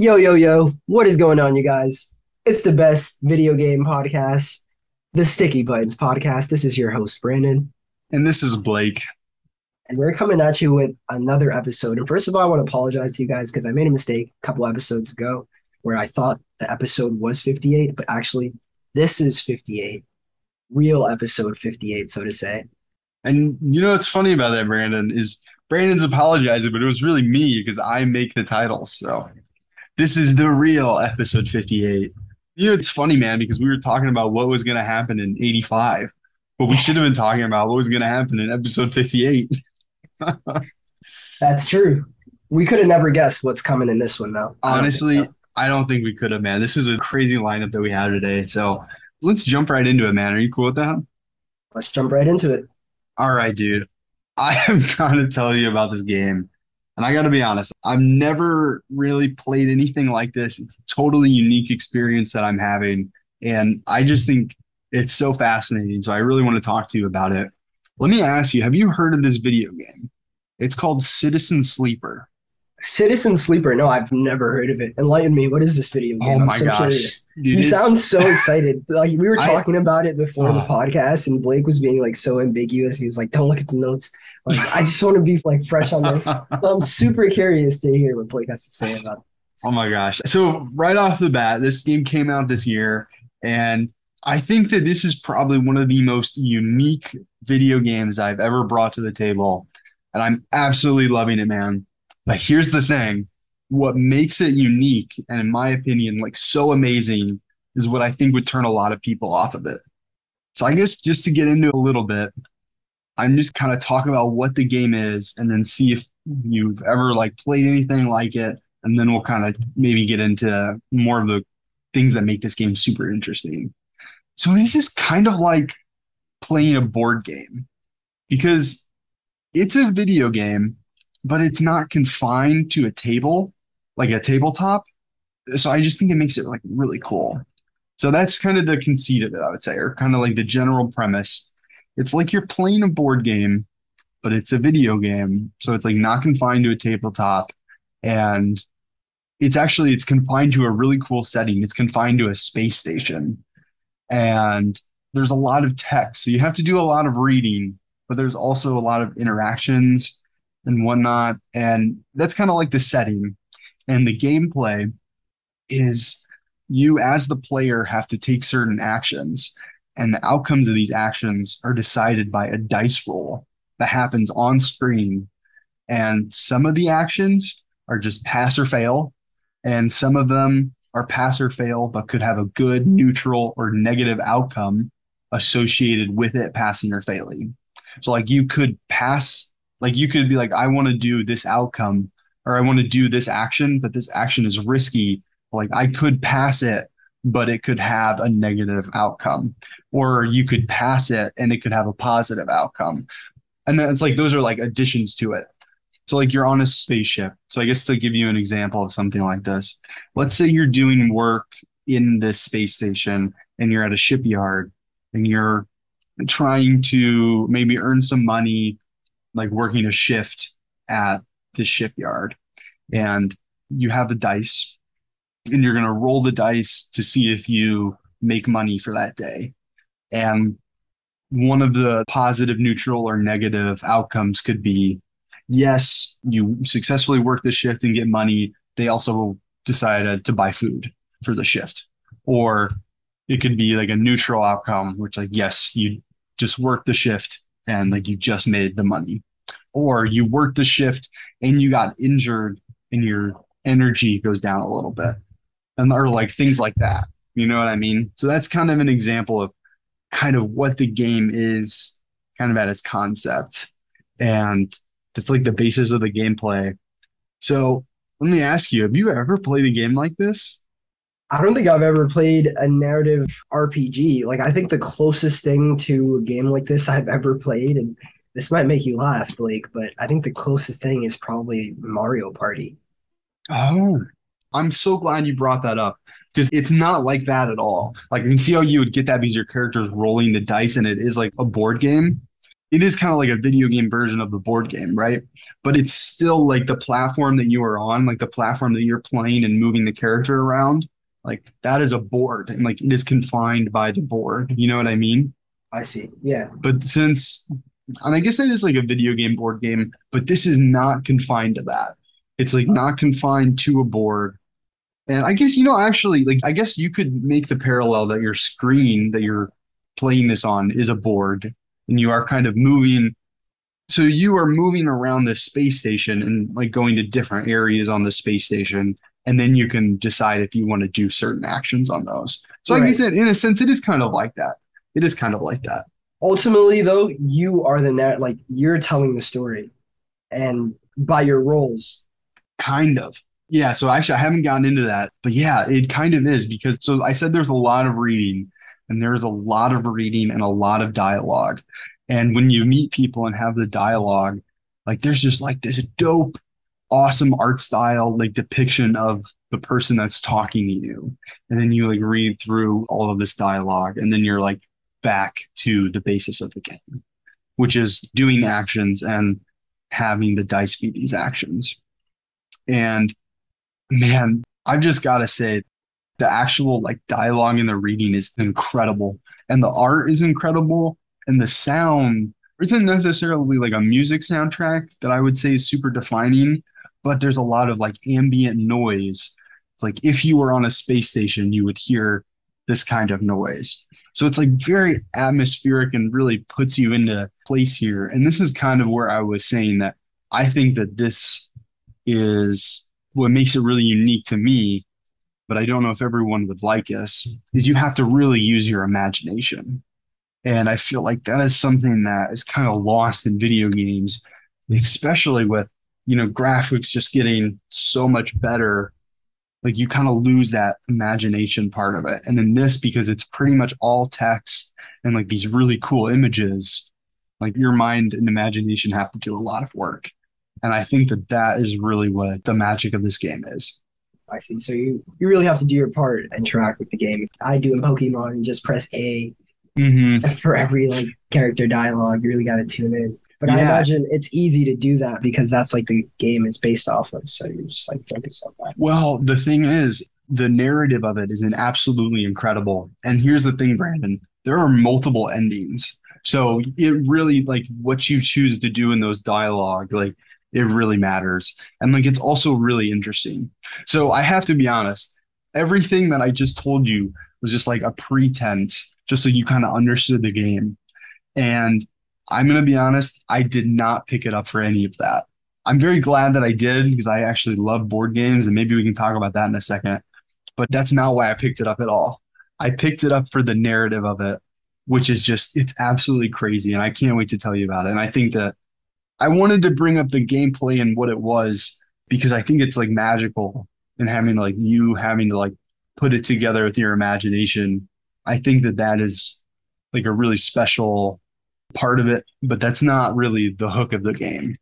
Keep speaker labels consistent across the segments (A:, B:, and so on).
A: Yo, yo, yo, what is going on, you guys? It's the best video game podcast, the Sticky Buttons podcast. This is your host, Brandon,
B: And this is Blake.
A: and we're coming at you with another episode. And first of all, I want to apologize to you guys because I made a mistake a couple episodes ago where I thought the episode was 58, but actually, this is 58. Real episode 58, so to say.
B: And you know what's funny about that, Brandon, is Brandon's apologizing, but it was really me because I make the titles. So this is the real episode 58. You know, it's funny, man, because we were talking about what was going to happen in 85, but we should have been talking about what was going to happen in episode 58.
A: That's true. We could have never guessed what's coming in this one, though. I don't
B: Honestly,
A: so.
B: I don't think we could have, man. This is a crazy lineup that we have today. So let's jump right into it, man. Are you cool with that?
A: let's jump right into it.
B: All right, dude. I am gonna tell you about this game. And I gotta be honest, I've never really played anything like this. It's a totally unique experience that I'm having. And I just think it's so fascinating. So I really want to talk to you about it. Let me ask you, have you heard of this video game? It's called Citizen Sleeper.
A: Citizen Sleeper. No, I've never heard of it. Enlighten me. What is this video oh game?
B: Oh
A: I'm
B: my
A: so
B: gosh. Dude,
A: You sound so excited. Like we were
B: I-
A: talking about it before the
B: Oh.
A: podcast, and Blake was being like so ambiguous. He was like, "Don't look at the notes." Like I just want to be like fresh on this. So I'm super curious to hear what Blake has to say about it.
B: Oh my gosh. So right off the bat, this game came out this year, and I think that this is probably one of the most unique video games I've ever brought to the table. And I'm absolutely loving it, man. But here's the thing. What makes it unique, and in my opinion, like so amazing, is what I think would turn a lot of people off of it. So I guess just to get into a little bit, I'm just kind of talking about what the game is and then see if you've ever like played anything like it and then we'll kind of maybe get into more of the things that make this game super interesting. So this is kind of like playing a board game because it's a video game, but it's not confined to a table, like a tabletop. So I just think it makes it like really cool. So that's kind of the conceit of it, I would say, or kind of like the general premise. It's like you're playing a board game, but it's a video game. So it's like not confined to a tabletop and it's actually it's confined to a really cool setting it's confined to a space station and there's a lot of text so you have to do a lot of reading but there's also a lot of interactions and whatnot. And that's kind of like the setting. And the gameplay is you as the player have to take certain actions. And the outcomes of these actions are decided by a dice roll that happens on screen. And some of the actions are just pass or fail, and some of them are pass or fail, but could have a good, neutral, or negative outcome associated with it passing or failing. So, like, you could pass, like, you could be like, I want to do this outcome, or I want to do this action, but this action is risky. Like, I could pass it, but it could have a negative outcome, or you could pass it and it could have a positive outcome. And then it's like, those are like additions to it. So like you're on a spaceship. So I guess to give you an example of something like this, let's say you're doing work in this space station and you're at a shipyard and you're trying to maybe earn some money, like working a shift at the shipyard. And you have the dice and you're going to roll the dice to see if you make money for that day. And one of the positive, neutral, or negative outcomes could be yes, you successfully work the shift and get money. They also decided to buy food for the shift. Or it could be like a neutral outcome, which like, yes, you just worked the shift and like you just made the money. Or you worked the shift and you got injured and your energy goes down a little bit. And or like things like that. You know what I mean? So that's kind of an example of kind of what the game is kind of at its concept. And that's like the basis of the gameplay. So let me ask you, have you ever played a game like this?
A: I don't think I've ever played a narrative RPG. Like I think the closest thing to a game like this I've ever played, and this might make you laugh, Blake, but I think the closest thing is probably Mario Party.
B: Oh, I'm so glad you brought that up because it's not like that at all. Like I can see how you would get that because your character's rolling the dice and it is like a board game. it is kind of like a video game version of the board game, right? But it's still like the platform that you are on, like the platform that you're playing and moving the character around, like that is a board and like it is confined by the board. You know what I mean?
A: I see. Yeah.
B: But since, and I guess that is like a video game board game, but this is not confined to that. It's like not confined to a board. And I guess, you know, actually, like, I guess you could make the parallel that your screen that you're playing this on is a board and you are kind of moving. So you are moving around the space station and like going to different areas on the space station. And then you can decide if you want to do certain actions on those. So, like I said, in a sense, it is kind of like that. It is kind of like that.
A: Ultimately, though, you are the net, like you're telling the story, and by your rolls.
B: Kind of. Yeah. So actually, I haven't gotten into that, but yeah, it kind of is because so I said there's a lot of reading and there's a lot of reading and a lot of dialogue. And when you meet people and have the dialogue, like there's just like this dope, awesome art style, like depiction of the person that's talking to you. And then you like read through all of this dialogue and then you're like back to the basis of the game, which is doing actions and having the dice be these actions. And man, I've just got to say, the actual like dialogue and the reading is incredible, and the art is incredible, and the sound isn't necessarily like a music soundtrack that I would say is super defining, but there's a lot of like ambient noise. It's like if you were on a space station, you would hear this kind of noise. So it's like very atmospheric and really puts you into place here. And this is kind of where I was saying that I think that this is what makes it really unique to me, but I don't know if everyone would like this, is you have to really use your imagination. And I feel like that is something that is kind of lost in video games, especially with, you know, graphics just getting so much better. Like you kind of lose that imagination part of it. And in this, because it's pretty much all text and like these really cool images, like your mind and imagination have to do a lot of work. And I think that that is really what the magic of this game is.
A: I see. So you you really have to do your part and interact with the game. I do in Pokemon and just press A
B: Mm-hmm.
A: for every like character dialogue. You really got to tune in. But I imagine it's easy to do that because that's like the game is based off of. So you're just like focused on that.
B: Well, the thing is, the narrative of it is an absolutely incredible. And here's the thing, Brandon, there are multiple endings. So it really like what you choose to do in those dialogue, like it really matters. And like it's also really interesting. So I have to be honest, everything that I just told you was just like a pretense, just so you kind of understood the game. And I'm gonna be honest, I did not pick it up for any of that. I'm very glad that I did because I actually love board games, and maybe we can talk about that in a second. But that's not why I picked it up at all. I picked it up for the narrative of it, which is just, it's absolutely crazy. And I can't wait to tell you about it. And I think that I wanted to bring up the gameplay and what it was because I think it's like magical and having like you having to like put it together with your imagination. I think that that is like a really special part of it, but that's not really the hook of the game.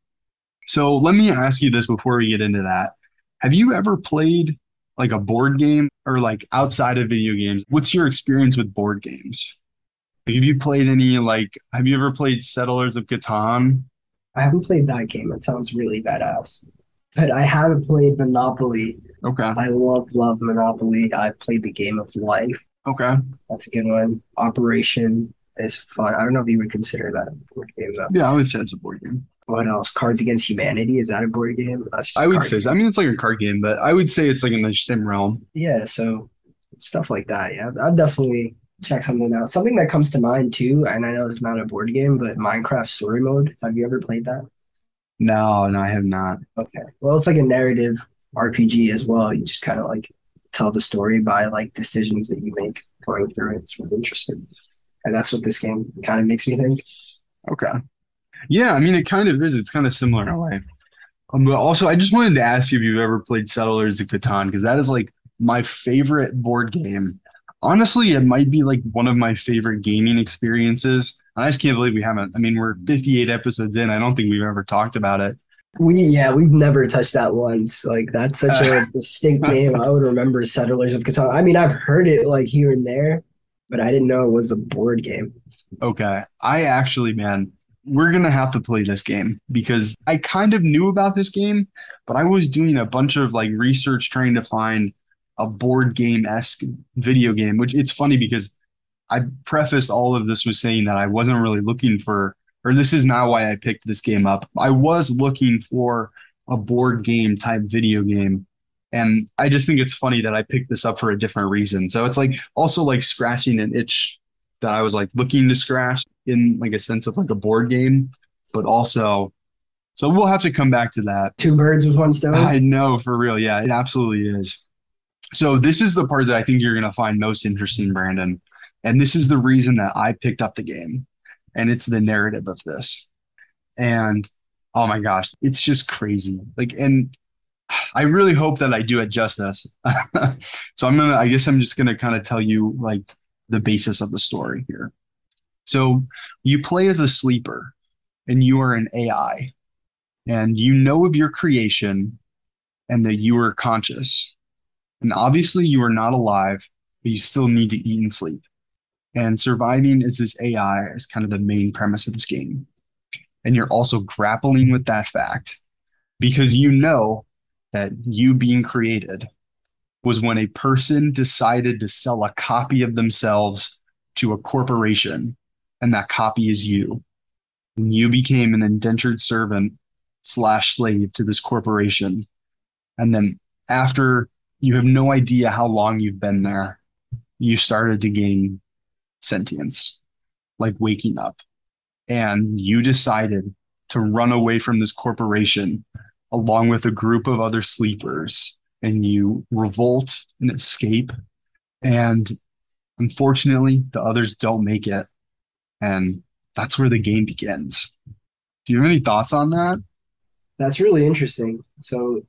B: So let me ask you this before we get into that. Have you ever played like a board game or like outside of video games? What's your experience with board games? Like, have you played any like have you ever played Settlers of Catan?
A: I haven't played that game. It sounds really badass. But I haven't played Monopoly.
B: Okay.
A: I love, love Monopoly. I've played the game of life.
B: Okay.
A: That's a good one. Operation is fun. I don't know if you would consider that a board game though.
B: Yeah, I would say it's a board game.
A: What else? Cards Against Humanity. Is that a board game? That's just
B: I would say so. I mean it's like a card game, but I would say it's like in the same realm.
A: Yeah, so stuff like that. Yeah, I'll definitely check something out. Something that comes to mind too, and I know it's not a board game, but Minecraft Story Mode. Have you ever played that?
B: No, no, I have not.
A: Okay. Well, it's like a narrative RPG as well. You just kind of like tell the story by like decisions that you make going through it. It's really interesting. And that's what this game kind of makes me think.
B: Okay. Yeah, I mean it kind of is. It's kind of similar in a way. Um, but also, I just wanted to ask you if you've ever played Settlers of Catan because that is like my favorite board game. Honestly, it might be like one of my favorite gaming experiences. I just can't believe we haven't. I mean, we're 58 episodes in. I don't think we've ever talked about it.
A: We yeah, we've never touched that once. Like that's such a distinct name. I would remember Settlers of Catan. I mean, I've heard it like here and there, but I didn't know it was a board game.
B: Okay. I actually, man, we're going to have to play this game because I kind of knew about this game, but I was doing a bunch of like research trying to find a board game esque video game, which it's funny because I prefaced all of this with saying that I wasn't really looking for, or this is not why I picked this game up. I was looking for a board game type video game. And I just think it's funny that I picked this up for a different reason. So it's like also like scratching an itch that I was like looking to scratch in like a sense of like a board game, but also so we'll have to come back to that.
A: Two birds with one stone.
B: I know for real. Yeah, it absolutely is. So this is the part that I think you're going to find most interesting, Brandon. And this is the reason that I picked up the game. And it's the narrative of this. And oh my gosh, it's just crazy. Like, and I really hope that I do it justice. so I'm to, I guess I'm just to kind of tell you like the basis of the story here. So you play as a sleeper and you are an AI and you know of your creation and that you are conscious. And obviously you are not alive, but you still need to eat and sleep. And surviving as this AI is kind of the main premise of this game. And you're also grappling with that fact because you know that you being created was when a person decided to sell a copy of themselves to a corporation, and that copy is you. And you became an indentured servant slash slave to this corporation. And then after you have no idea how long you've been there, you started to gain sentience, like waking up. And you decided to run away from this corporation along with a group of other sleepers and you revolt and escape. And unfortunately, the others don't make it. And that's where the game begins. Do you have any thoughts on that?
A: That's really interesting. So,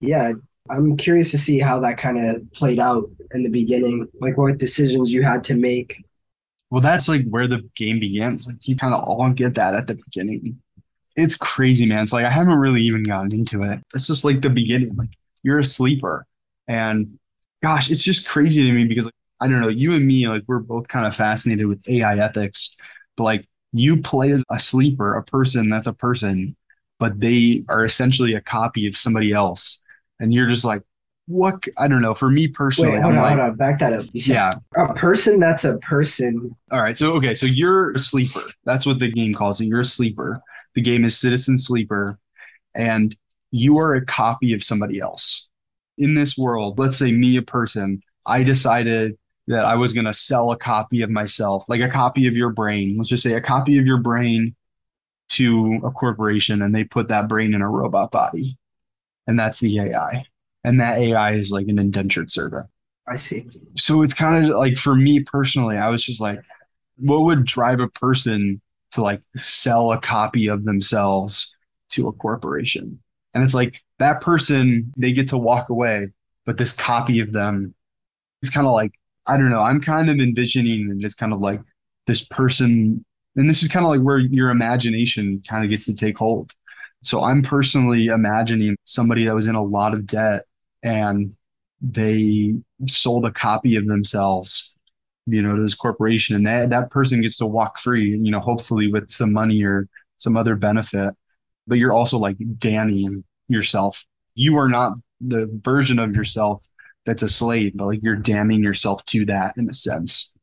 A: yeah, I'm curious to see how that kind of played out in the beginning, like what decisions you had to make.
B: Well, that's like where the game begins. Like you kind of all get that at the beginning. It's crazy, man. It's like I haven't really even gotten into it. It's just like the beginning. Like you're a sleeper. And gosh, it's just crazy to me because like, I don't know, you and me, like we're both kind of fascinated with AI ethics, but like you play as a sleeper, a person that's a person, but they are essentially a copy of somebody else. And you're just like, what I don't know. For me personally,
A: Wait, hold
B: I'm
A: on,
B: like,
A: hold on, back that up.
B: Yeah.
A: a person that's a person.
B: All right. So okay. So you're a sleeper. That's what the game calls it. You're a sleeper. The game is Citizen Sleeper, and you are a copy of somebody else. In this world, let's say me, a person, I decided that I was going to sell a copy of myself, like a copy of your brain. Let's just say a copy of your brain to a corporation, and they put that brain in a robot body. And that's the AI. And that AI is like an indentured servant.
A: I see.
B: So it's kind of like for me personally, I was just like, what would drive a person to like sell a copy of themselves to a corporation? And it's like that person, they get to walk away, but this copy of them, it's kind of like, I don't know, I'm kind of envisioning and it's kind of like this person, and this is kind of like where your imagination kind of gets to take hold. So I'm personally imagining somebody that was in a lot of debt and they sold a copy of themselves you know to this corporation and that, that person gets to walk free you know hopefully with some money or some other benefit but you're also like damning yourself. You are not the version of yourself that's a slave, but like you're damning yourself to that in a sense.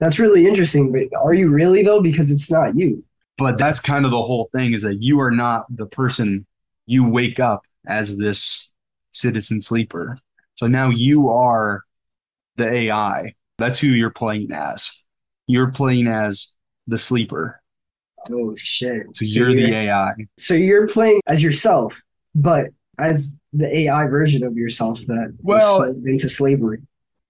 A: That's really interesting. But are you really though? Because it's not you.
B: But that's kind of the whole thing is that you are not the person you wake up as this citizen sleeper. So now you are the AI. That's who you're playing as. You're playing as the sleeper.
A: Oh shit.
B: So, so you're, you're the AI.
A: So you're playing as yourself, but as the AI version of yourself that
B: well
A: into slavery.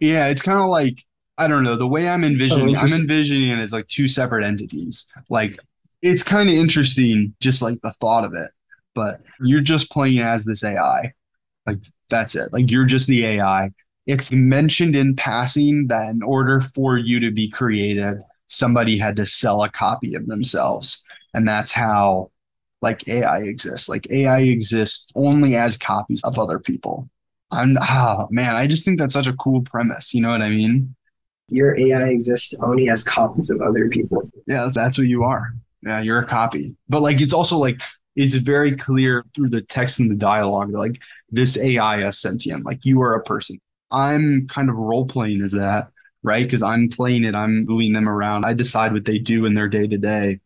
B: Yeah, it's kind of like I don't know the way I'm envisioning. So I'm envisioning it as like two separate entities. Like it's kind of interesting, just like the thought of it. But you're just playing as this AI. Like that's it. Like you're just the AI. It's mentioned in passing that in order for you to be created, somebody had to sell a copy of themselves. And that's how like AI exists. Like AI exists only as copies of other people. I'm oh man, I just think that's such a cool premise. You know what I mean?
A: Your AI exists only as copies of other people.
B: Yeah, that's, that's what you are. Yeah, you're a copy. But like it's also like it's very clear through the text and the dialogue that like this AI is sentient. Like you are a person. I'm kind of role playing as that, right? Because I'm playing it, I'm moving them around. I decide what they do in their day to day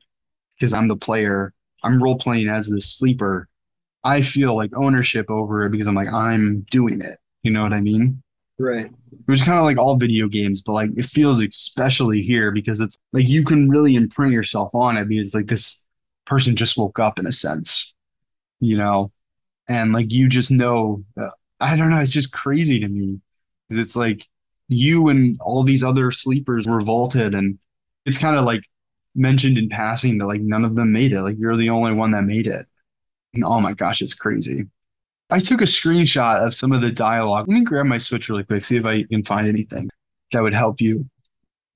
B: because I'm the player. I'm role playing as the sleeper. I feel like ownership over it because I'm like, I'm doing it. You know what I mean?
A: Right.
B: Which is kind of like all video games, but like it feels especially here because it's like you can really imprint yourself on it because like this person just woke up in a sense, you know, and like you just know, uh, I don't know, it's just crazy to me because it's like you and all these other sleepers revolted, and it's kind of like mentioned in passing that like none of them made it, like you're the only one that made it. And oh my gosh, it's crazy. I took a screenshot of some of the dialogue. Let me grab my Switch really quick, see if I can find anything that would help you.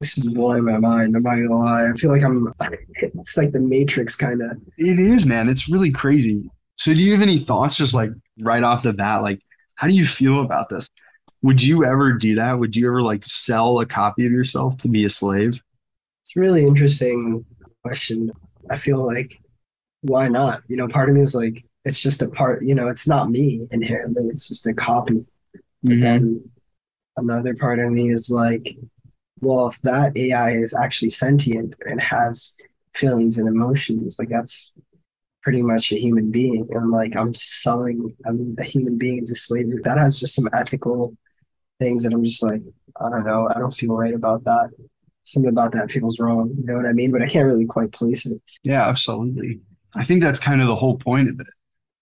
A: This is blowing my mind. I'm not gonna lie. I feel like I'm. It's like the Matrix, kind of.
B: It is, man. It's really crazy. So, do you have any thoughts, just like right off the bat? Like, how do you feel about this? Would you ever do that? Would you ever like sell a copy of yourself to be a slave?
A: It's a really interesting question. I feel like, why not? You know, part of me is like, it's just a part. You know, it's not me inherently. It's just a copy. But
B: Mhm.
A: then another part of me is like, well, if that AI is actually sentient and has feelings and emotions, like that's pretty much a human being. And like I'm selling I'm a human being into slavery. That has just some ethical things that I'm just like, I don't know, I don't feel right about that. Something about that feels wrong. You know what I mean? But I can't really quite place it.
B: Yeah, absolutely. I think that's kind of the whole point of it,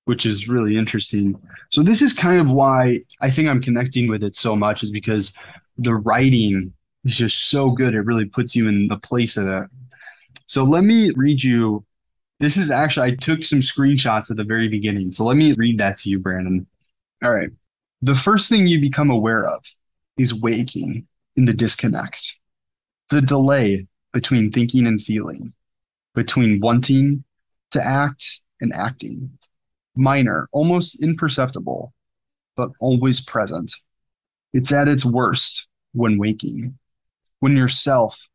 B: which is really interesting. So this is kind of why I think I'm connecting with it so much is because the writing is just so good. It really puts you in the place of it. So let me read you. This is actually, I took some screenshots at the very beginning. So let me read that to you, Brandon. All right. The first thing you become aware of is waking in the disconnect, the delay between thinking and feeling, between wanting to act and acting. Minor, almost imperceptible, but always present. It's at its worst when waking, when yourself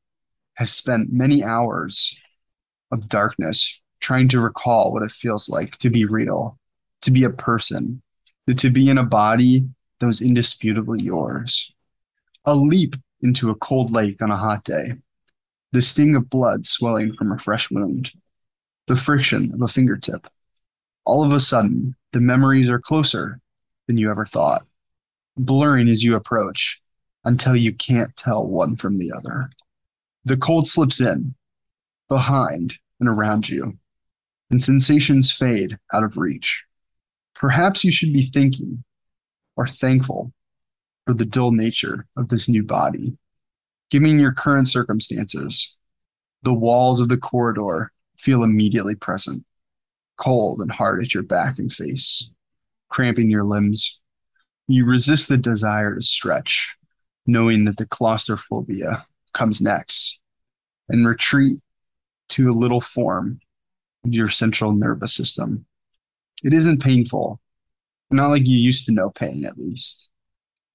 B: has spent many hours of darkness trying to recall what it feels like to be real, to be a person, to be in a body that was indisputably yours. A leap into a cold lake on a hot day, the sting of blood swelling from a fresh wound, the friction of a fingertip. All of a sudden, the memories are closer than you ever thought, blurring as you approach until you can't tell one from the other. The cold slips in, behind and around you, and sensations fade out of reach. Perhaps you should be thinking or thankful for the dull nature of this new body. Given your current circumstances, the walls of the corridor feel immediately present, cold and hard at your back and face, cramping your limbs. You resist the desire to stretch, knowing that the claustrophobia comes next, and retreat to a little form of your central nervous system. It isn't painful, not like you used to know pain, at least.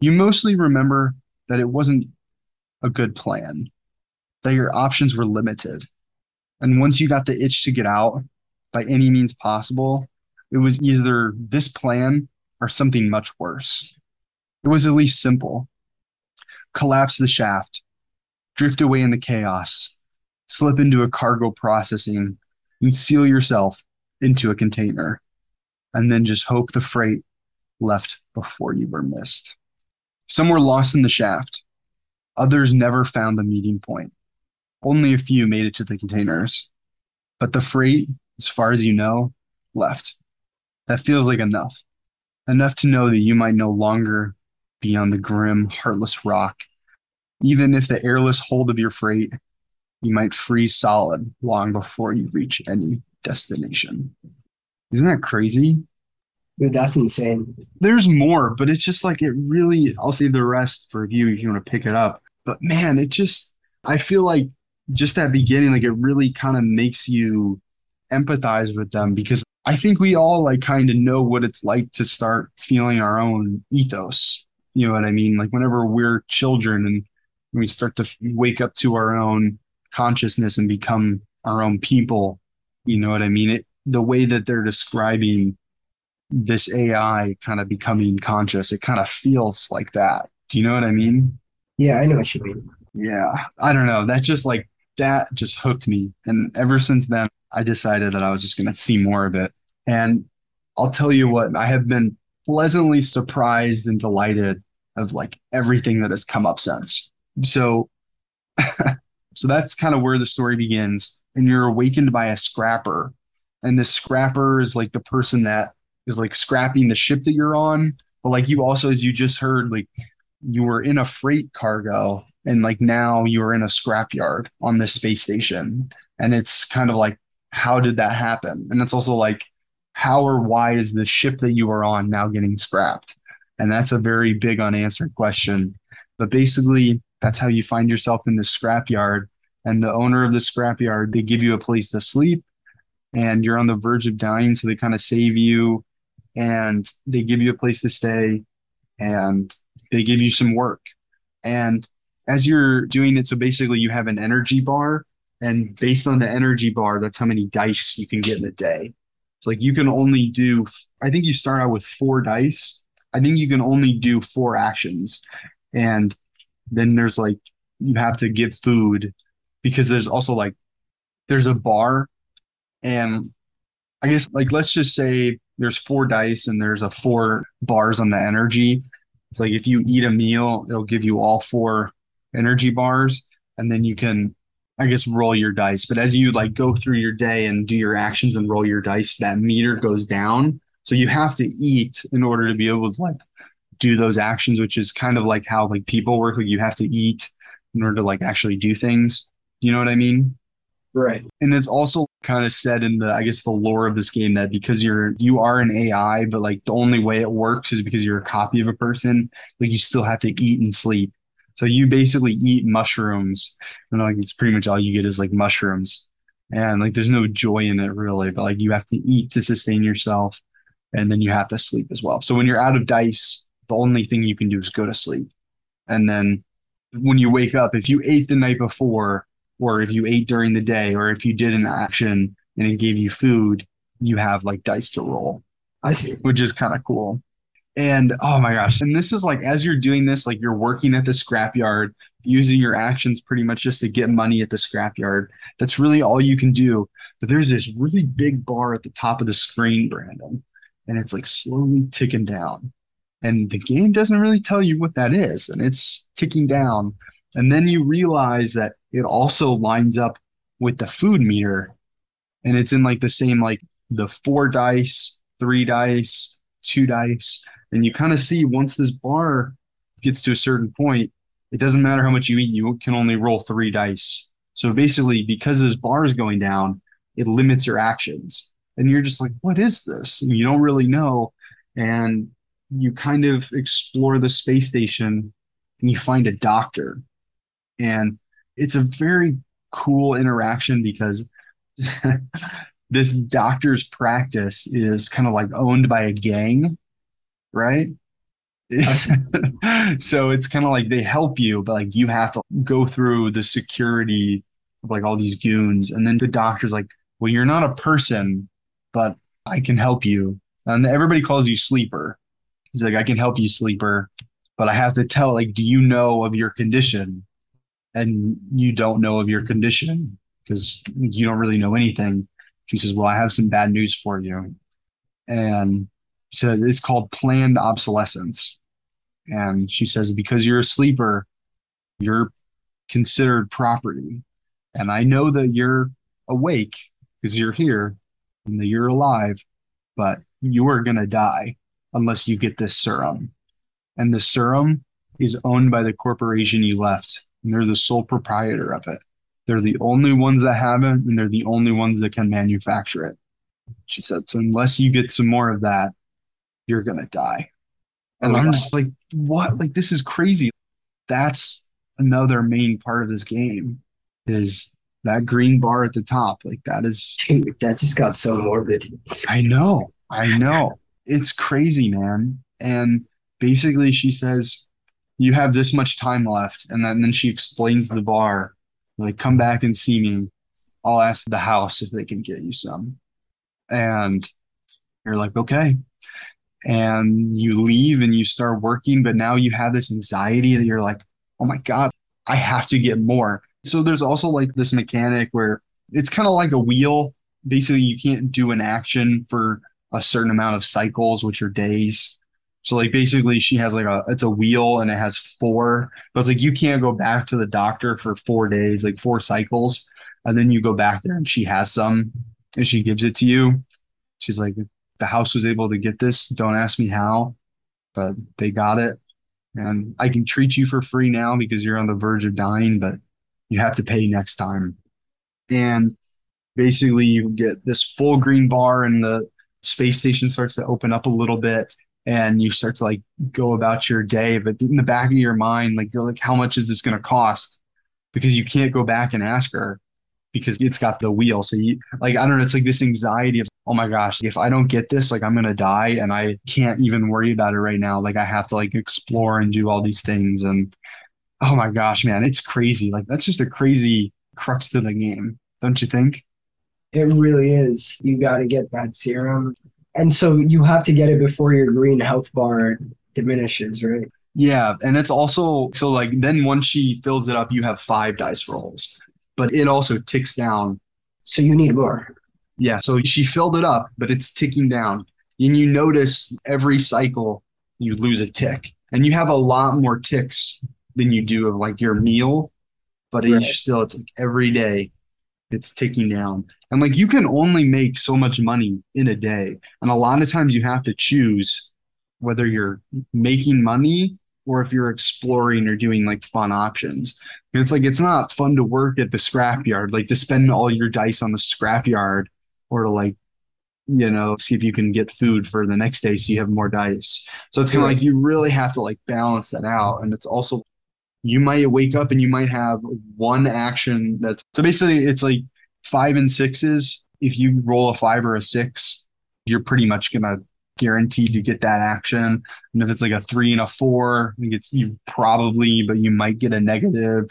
B: You mostly remember that it wasn't a good plan, that your options were limited. And once you got the itch to get out by any means possible, it was either this plan or something much worse. It was at least simple. Collapse the shaft, drift away in the chaos, slip into a cargo processing, and seal yourself into a container, and then just hope the freight left before you were missed. Some were lost in the shaft. Others never found the meeting point. Only a few made it to the containers. But the freight, as far as you know, left. That feels like enough. Enough to know that you might no longer be on the grim, heartless rock. Even if the airless hold of your freight, you might freeze solid long before you reach any destination. Isn't that crazy?
A: Dude, that's insane.
B: There's more, but it's just like it really, I'll save the rest for you if you want to pick it up. But man, it just, I feel like just that beginning, like it really kind of makes you empathize with them because I think we all like kind of know what it's like to start feeling our own ethos. You know what I mean? Like whenever we're children and we start to wake up to our own consciousness and become our own people, You know what I mean? It the way that they're describing this AI kind of becoming conscious, it kind of feels like that. Do you know what I mean?
A: Yeah, I know what you mean.
B: Yeah. I don't know. That just like that just hooked me. And ever since then, I decided that I was just going to see more of it. And I'll tell you what, I have been pleasantly surprised and delighted of like everything that has come up since. So so that's kind of where the story begins and you're awakened by a scrapper. And this scrapper is like the person that is like scrapping the ship that you're on. But like you also, as you just heard, like you were in a freight cargo and like now you are in a scrapyard on this space station. And it's kind of like, how did that happen? And it's also like, how or why is the ship that you are on now getting scrapped? And that's a very big unanswered question. But basically, that's how you find yourself in the scrapyard. And the owner of the scrapyard, they give you a place to sleep and you're on the verge of dying. So they kind of save you and they give you a place to stay and they give you some work. And as you're doing it, so basically you have an energy bar, and based on the energy bar, that's how many dice you can get in a day. So like you can only do, I think you start out with four dice. I think you can only do four actions. And then there's like, you have to give food because there's also like, there's a bar. And I guess like, let's just say there's four dice and there's a four bars on the energy. It's like if you eat a meal, it'll give you all four energy bars. And then you can I guess roll your dice. But as you like go through your day and do your actions and roll your dice, that meter goes down. So you have to eat in order to be able to like do those actions, which is kind of like how like people work. Like you have to eat in order to like actually do things. You know what I mean?
A: Right.
B: And it's also kind of said in the I guess the lore of this game that because you're you are an AI, but like the only way it works is because you're a copy of a person. Like you still have to eat and sleep. So you basically eat mushrooms, and like it's pretty much all you get is like mushrooms, and like there's no joy in it really. But like you have to eat to sustain yourself, and then you have to sleep as well. So when you're out of dice, the only thing you can do is go to sleep, and then when you wake up, if you ate the night before, or if you ate during the day, or if you did an action and it gave you food, you have like dice to roll.
A: I see.
B: Which is kind of cool. And oh my gosh. And this is like, as you're doing this, like you're working at the scrapyard, using your actions pretty much just to get money at the scrapyard. That's really all you can do. But there's this really big bar at the top of the screen, Brandon, and it's like slowly ticking down. And the game doesn't really tell you what that is. And it's ticking down. And then you realize that it also lines up with the food meter. And it's in like the same, like the four dice, three dice, two dice and you kind of see once this bar gets to a certain point, it doesn't matter how much you eat, you can only roll three dice. So basically, because this bar is going down, it limits your actions. And you're just like, what is this? And you don't really know. And you kind of explore the space station and you find a doctor. And it's a very cool interaction because this doctor's practice is kind of like owned by a gang right? so it's kind of like they help you, but like you have to go through the security of like all these goons. And then the doctor's like, well, you're not a person, but I can help you. And everybody calls you sleeper. He's like, I can help you, sleeper, but I have to tell, like, do you know of your condition? And you don't know of your condition because you don't really know anything. She says, Well, I have some bad news for you. And so it's called planned obsolescence. And she says, because you're a sleeper, you're considered property. And I know that you're awake because you're here and that you're alive, but you are going to die unless you get this serum. And the serum is owned by the corporation you left, and they're the sole proprietor of it. They're the only ones that have it, and they're the only ones that can manufacture it. She said, so unless you get some more of that, you're gonna die. And oh I'm God. just like, what? Like this is crazy. That's another main part of this game is that green bar at the top. Like that is
A: Dude, that just got so morbid.
B: I know. I know. It's crazy, man. And basically she says, You have this much time left. And then, and then she explains the bar. Like, come back and see me. I'll ask the house if they can get you some. And you're like, okay. And you leave and you start working, but now you have this anxiety that you're like, oh my God, I have to get more. So there's also like this mechanic where it's kind of like a wheel. Basically, you can't do an action for a certain amount of cycles, which are days. So like basically she has like a it's a wheel and it has four. But it's like you can't go back to the doctor for four days, like four cycles. And then you go back there and she has some and she gives it to you. She's like, the house was able to get this. Don't ask me how, but they got it. And I can treat you for free now because you're on the verge of dying, but you have to pay next time. And basically you get this full green bar and the space station starts to open up a little bit and you start to like go about your day. But in the back of your mind, like you're like, how much is this going to cost? Because you can't go back and ask her because it's got the wheel. So you like, I don't know, it's like this anxiety of, oh my gosh, if I don't get this, like I'm going to die and I can't even worry about it right now. Like I have to like explore and do all these things. And oh my gosh, man, it's crazy. Like that's just a crazy crux to the game, don't you think?
A: It really is. You got to get that serum. And so you have to get it before your green health bar diminishes, right?
B: Yeah. And it's also so like then once she fills it up, you have five dice rolls, but it also ticks down.
A: So you need more.
B: Yeah. So she filled it up, but it's ticking down. And you notice every cycle you lose a tick. And you have a lot more ticks than you do of like your meal, but right. still it's like every day it's ticking down. And like you can only make so much money in a day. And a lot of times you have to choose whether you're making money or if you're exploring or doing like fun options. And it's like it's not fun to work at the scrapyard, like to spend all your dice on the scrapyard or to like, you know, see if you can get food for the next day so you have more dice. So it's kind of like you really have to like balance that out. And it's also you might wake up and you might have one action that's so basically it's like five and sixes. If you roll a five or a six, you're pretty much gonna guaranteed to get that action. And if it's like a three and a four, I think it's you probably, but you might get a negative,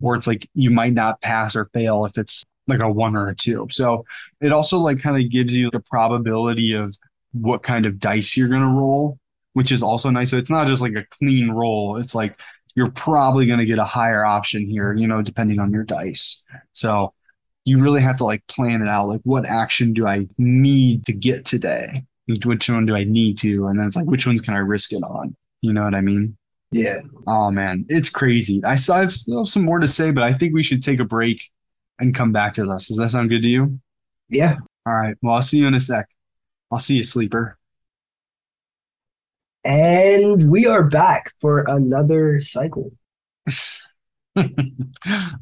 B: or it's like you might not pass or fail if it's like a one or a two. So it also like kind of gives you the probability of what kind of dice you're gonna roll, which is also nice. So it's not just like a clean roll. It's like you're probably going to get a higher option here, you know, depending on your dice. So you really have to like plan it out. Like, what action do I need to get today? Which one do I need to? And then it's like, which ones can I risk it on? You know what I mean?
A: Yeah.
B: Oh man, it's crazy. I still have, still have some more to say, but I think we should take a break and come back to this. Does that sound good to you?
A: Yeah.
B: All right. Well, I'll see you in a sec. I'll see you, sleeper.
A: And we are back for another cycle.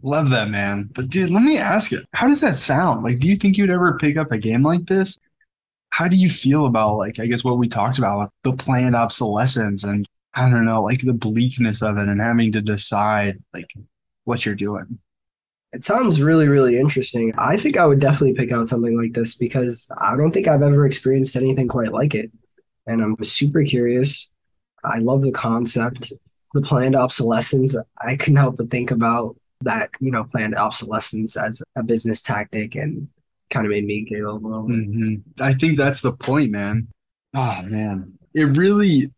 B: Love that, man. But dude, let me ask you, how does that sound? Like, do you think you'd ever pick up a game like this? How do you feel about like I guess what we talked about the planned obsolescence and I don't know, like the bleakness of it and having to decide like what you're doing?
A: It sounds really, really interesting. I think I would definitely pick out something like this because I don't think I've ever experienced anything quite like it and I'm super curious. I love the concept, the planned obsolescence. I couldn't help but think about that, you know, planned obsolescence as a business tactic and kind of made me giggle a little.
B: Mm-hmm. I think that's the point, man. Oh, man. It really,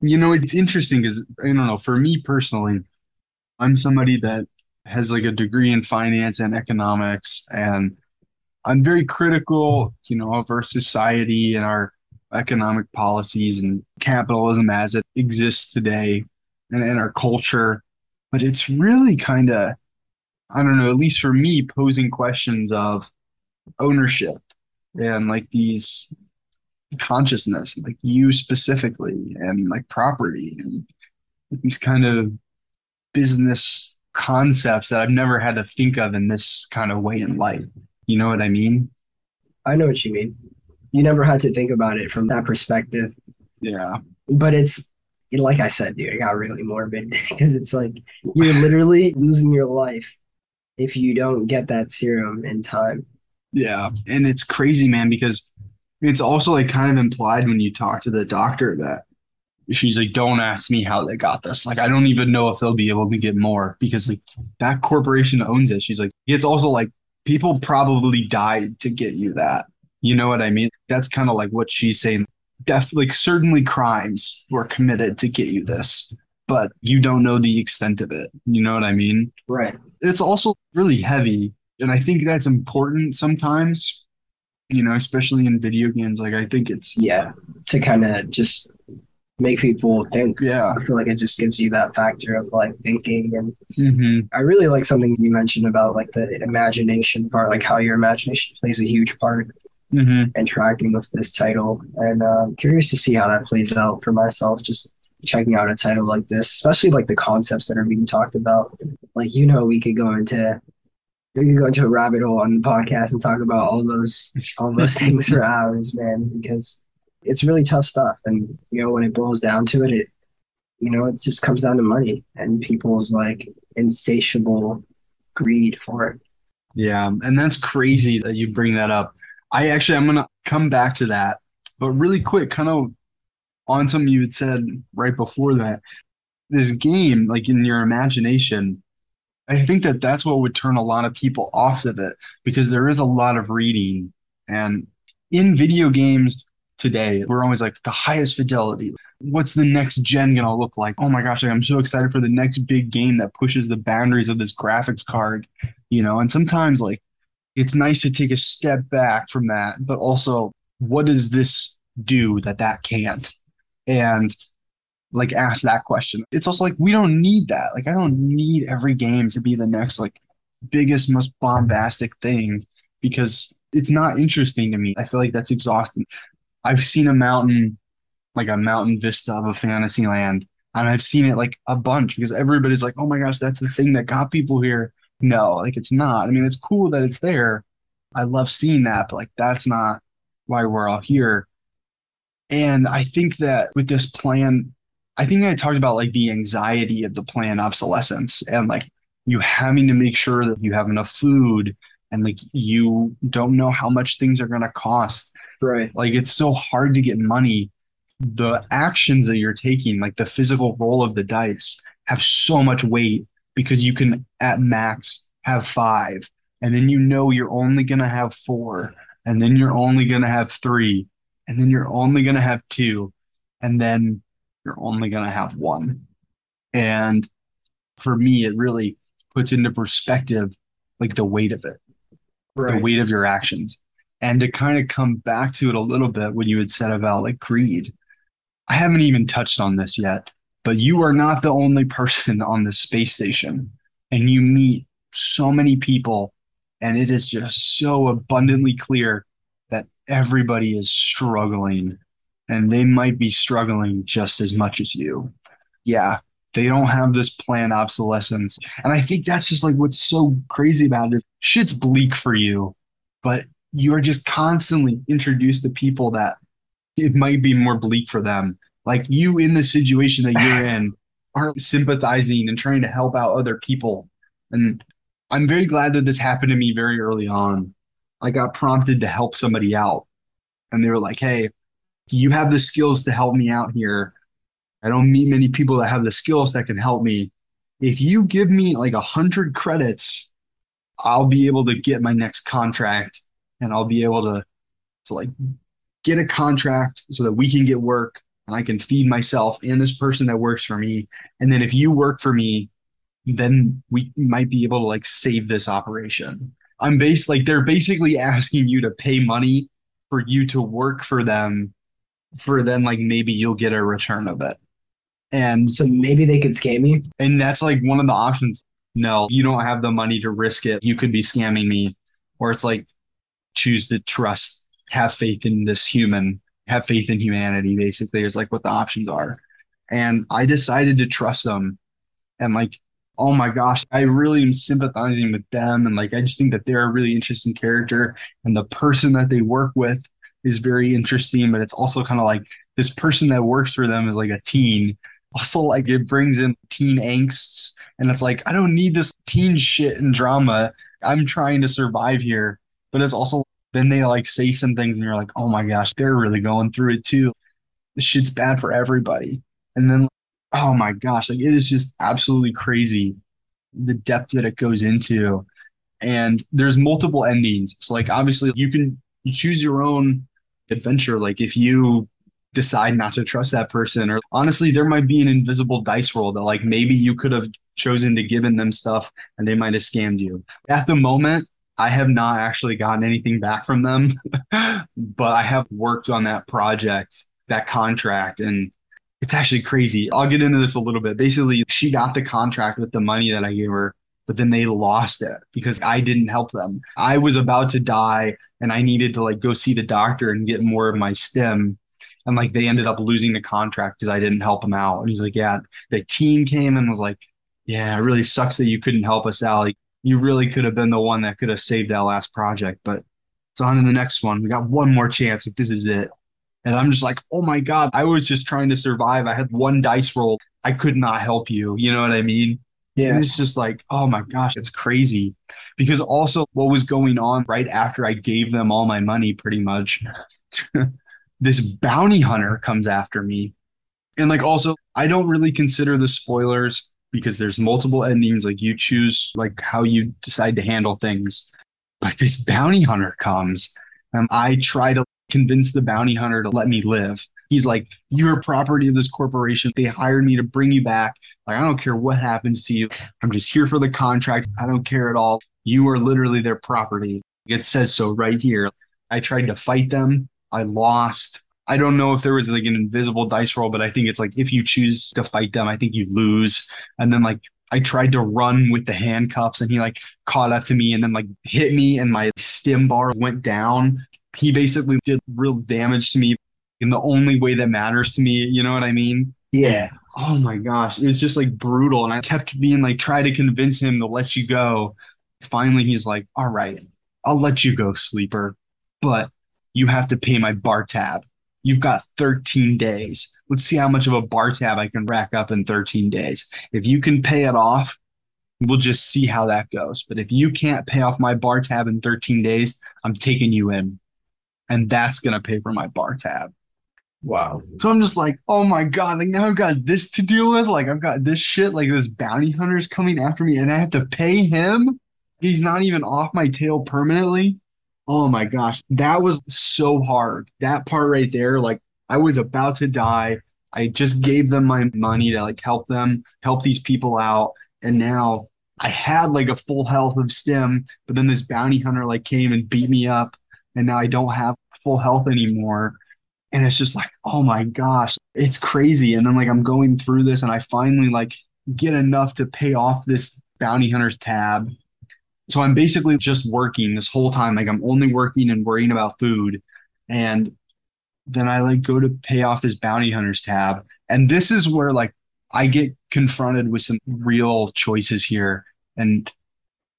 B: you know, it's interesting because I don't know, for me personally, I'm somebody that has like a degree in finance and economics, and I'm very critical, you know, of our society and our economic policies and capitalism as it exists today and in our culture. But it's really kind of, I don't know, at least for me, posing questions of ownership and like these consciousness, like you specifically, and like property and these kind of business concepts that I've never had to think of in this kind of way in life. You know what I mean?
A: I know what you mean you never had to think about it from that perspective.
B: Yeah.
A: But it's like I said, dude, it got really morbid because it's like you're literally losing your life if you don't get that serum in time.
B: Yeah. And it's crazy, man, because it's also like kind of implied when you talk to the doctor that she's like, don't ask me how they got this. Like, I don't even know if they'll be able to get more because like that corporation owns it. She's like, it's also like people probably died to get you that. You know what I mean? That's kind of like what she's saying. Definitely, like certainly crimes were committed to get you this, but you don't know the extent of it. You know what I mean?
A: Right.
B: It's also really heavy. And I think that's important sometimes, you know, especially in video games. Like I think it's
A: Yeah. To kind of just make people think.
B: yeah.
A: I feel like it just gives you that factor of like thinking and
B: hmm
A: I really like something you mentioned about like the imagination part, like how your imagination plays a huge part
B: hmm
A: interacting with this title. And uh, I'm curious to see how that plays out for myself, just checking out a title like this, especially like the concepts that are being talked about. Like, you know, we could go into we could go into a rabbit hole on the podcast and talk about all those all those things for hours, man, because it's really tough stuff. And you know, when it boils down to it, it you know, it just comes down to money and people's like insatiable greed for it.
B: Yeah, and that's crazy that you bring that up. I actually I'm gonna come back to that, but really quick, kind of on something you had said right before that. This game, like in your imagination, I think that that's what would turn a lot of people off of it because there is a lot of reading, and in video games today, we're always like the highest fidelity. What's the next gen gonna look like? Oh my gosh, I'm so excited for the next big game that pushes the boundaries of this graphics card, you know. And sometimes like it's nice to take a step back from that, but also what does this do that that can't? And like ask that question. It's also like we don't need that. Like I don't need every game to be the next like biggest, most bombastic thing because it's not interesting to me. I feel like that's exhausting. I've seen a mountain, like a mountain vista of a fantasy land, and I've seen it like a bunch because everybody's like, oh my gosh, that's the thing that got people here. No, like it's not. I mean, it's cool that it's there. I love seeing that, but like that's not why we're all here. And I think that with this plan, I think I talked about like the anxiety of the plan obsolescence and like you having to make sure that you have enough food and like you don't know how much things are going to cost.
A: Right.
B: Like it's so hard to get money. The actions that you're taking, like the physical roll of the dice, have so much weight because you can at max have five. And then you know you're only going to have four. And then you're only going to have three. And then you're only going to have two. And then you're only going to have one. And for me, it really puts into perspective like the weight of it, the weight of your actions. And to kind of come back to it a little bit, what you had said about like greed, I haven't even touched on this yet, but you are not the only person on the space station. And you meet so many people, and it is just so abundantly clear that everybody is struggling and they might be struggling just as much as you. Yeah, they don't have this planned obsolescence. And I think that's just like what's so crazy about it is shit's bleak for you, but you are just constantly introduced to people that it might be more bleak for them. Like you in the situation that you're in aren't sympathizing and trying to help out other people. And I'm very glad that this happened to me very early on. I got prompted to help somebody out. And they were like, hey, you have the skills to help me out here. I don't meet many people that have the skills that can help me. If you give me like a hundred credits, I'll be able to get my next contract and I'll be able to to like get a contract so that we can get work and I can feed myself and this person that works for me. And then if you work for me, then we might be able to like save this operation. I'm based like they're basically asking you to pay money for you to work for them for then like maybe you'll get a return of it. And
A: So maybe they could scam you.
B: and that's like one of the options. No, you don't have the money to risk it. You could be scamming me. Or it's like choose to trust, have faith in this human, have faith in humanity, basically, is like what the options are. And I decided to trust them. And like, oh my gosh, I really am sympathizing with them. And like, I just think that they're a really interesting character. And the person that they work with is very interesting, but it's also kind of like this person that works for them is like a teen. Also, like it brings in teen angsts, and it's like I don't need this teen shit and drama. I'm trying to survive here, but it's also then they like say some things, and you're like, oh my gosh, they're really going through it too. This shit's bad for everybody. And then, oh my gosh, like it is just absolutely crazy the depth that it goes into. and there's multiple endings. So like obviously you can choose your own adventure. Like if you decide not to trust that person, or honestly, there might be an invisible dice roll that like maybe you could have chosen to given them stuff and they might have scammed you. At the moment, I have not actually gotten anything back from them, but I have worked on that project, that contract, and it's actually crazy. I'll get into this a little bit. Basically, she got the contract with the money that I gave her, but then they lost it because I didn't help them. I was about to die and I needed to like go see the doctor and get more of my stim. And like they ended up losing the contract because I didn't help them out. And he's like, Yeah, the team came and was like, Yeah, it really sucks that you couldn't help us out. Like, you really could have been the one that could have saved that last project. But it's on to the next one. We got one more chance if this is it. And I'm just like, oh my God, I was just trying to survive. I had one dice roll. I could not help you. You know what I mean? Yeah. And it's just like, oh my gosh, it's crazy. Because also, what was going on right after I gave them all my money, pretty much, this bounty hunter comes after me. And like, also, I don't really consider the spoilers because there's multiple endings. Like, you choose like how you decide to handle things. But this bounty hunter comes and I try to convince the bounty hunter to let me live. He's like, You're property of this corporation. They hired me to bring you back. Like, I don't care what happens to you. I'm just here for the contract. I don't care at all. You are literally their property. It says so right here. I tried to fight them. I lost. I don't know if there was like an invisible dice roll, but I think it's like if you choose to fight them, I think you lose. And then like I tried to run with the handcuffs and he like caught up to me and then like hit me and my stim bar went down. He basically did real damage to me in the only way that matters to me. You know what I mean?
A: Yeah.
B: Oh my gosh. It was just like brutal. And I kept being like, try to convince him to let you go. Finally, he's like, all right, I'll let you go, sleeper, but you have to pay my bar tab. You've got 13 days. Let's see how much of a bar tab I can rack up in 13 days. If you can pay it off, we'll just see how that goes. But if you can't pay off my bar tab in 13 days, I'm taking you in. And that's going to pay for my bar tab.
A: Wow.
B: So I'm just like, oh my God, like now I've got this to deal with. Like I've got this shit, like this bounty hunter's coming after me and I have to pay him. He's not even off my tail permanently. Oh my gosh. That was so hard. That part right there, like I was about to die. I just gave them my money to like help them, help these people out. And now I had like a full health of stim, but then this bounty hunter like came and beat me up. And now I don't have full health anymore and it's just like oh my gosh it's crazy and then like i'm going through this and i finally like get enough to pay off this bounty hunters tab so i'm basically just working this whole time like i'm only working and worrying about food and then i like go to pay off this bounty hunters tab and this is where like i get confronted with some real choices here and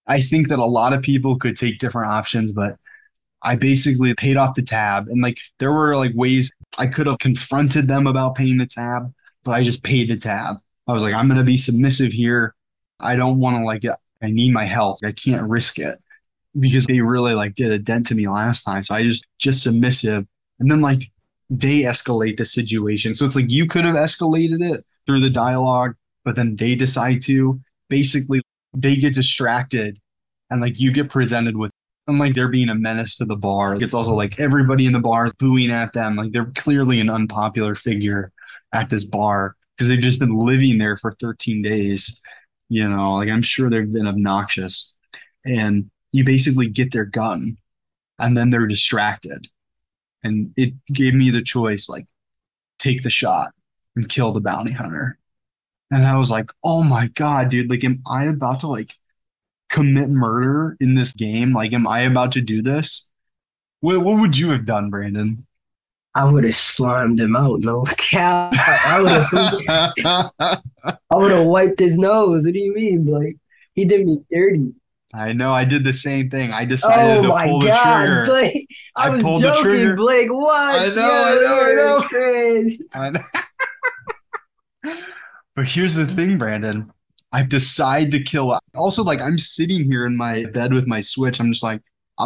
B: i think that a lot of people could take different options but I basically paid off the tab. And like there were like ways I could have confronted them about paying the tab, but I just paid the tab. I was like, I'm gonna be submissive here. I don't want to like I need my health. I can't risk it because they really like did a dent to me last time. So I just just submissive. And then like they escalate the situation. So it's like you could have escalated it through the dialogue, but then they decide to basically they get distracted and like you get presented with and like they're being a menace to the bar. It's also like everybody in the bar is booing at them. Like they're clearly an unpopular figure at this bar because they've just been living there for 13 days. You know, like I'm sure they've been obnoxious. And you basically get their gun and then they're distracted. And it gave me the choice like, take the shot and kill the bounty hunter. And I was like, oh my God, dude, like, am I about to like commit murder in this game? Like, am I about to do this? What What would you have done, Brandon?
A: I would have slimed him out. No cap. I would have. I would have wiped his nose. What do you mean? Like he did me dirty.
B: I know. I did the same thing. I decided oh to pull God, the trigger.
A: Blake, I, I was joking, Blake. What?
B: I know. Yeah, I know. I know. I know. but here's the thing, Brandon. I decide to kill. Also, like I'm sitting here in my bed with my Switch. I'm just like,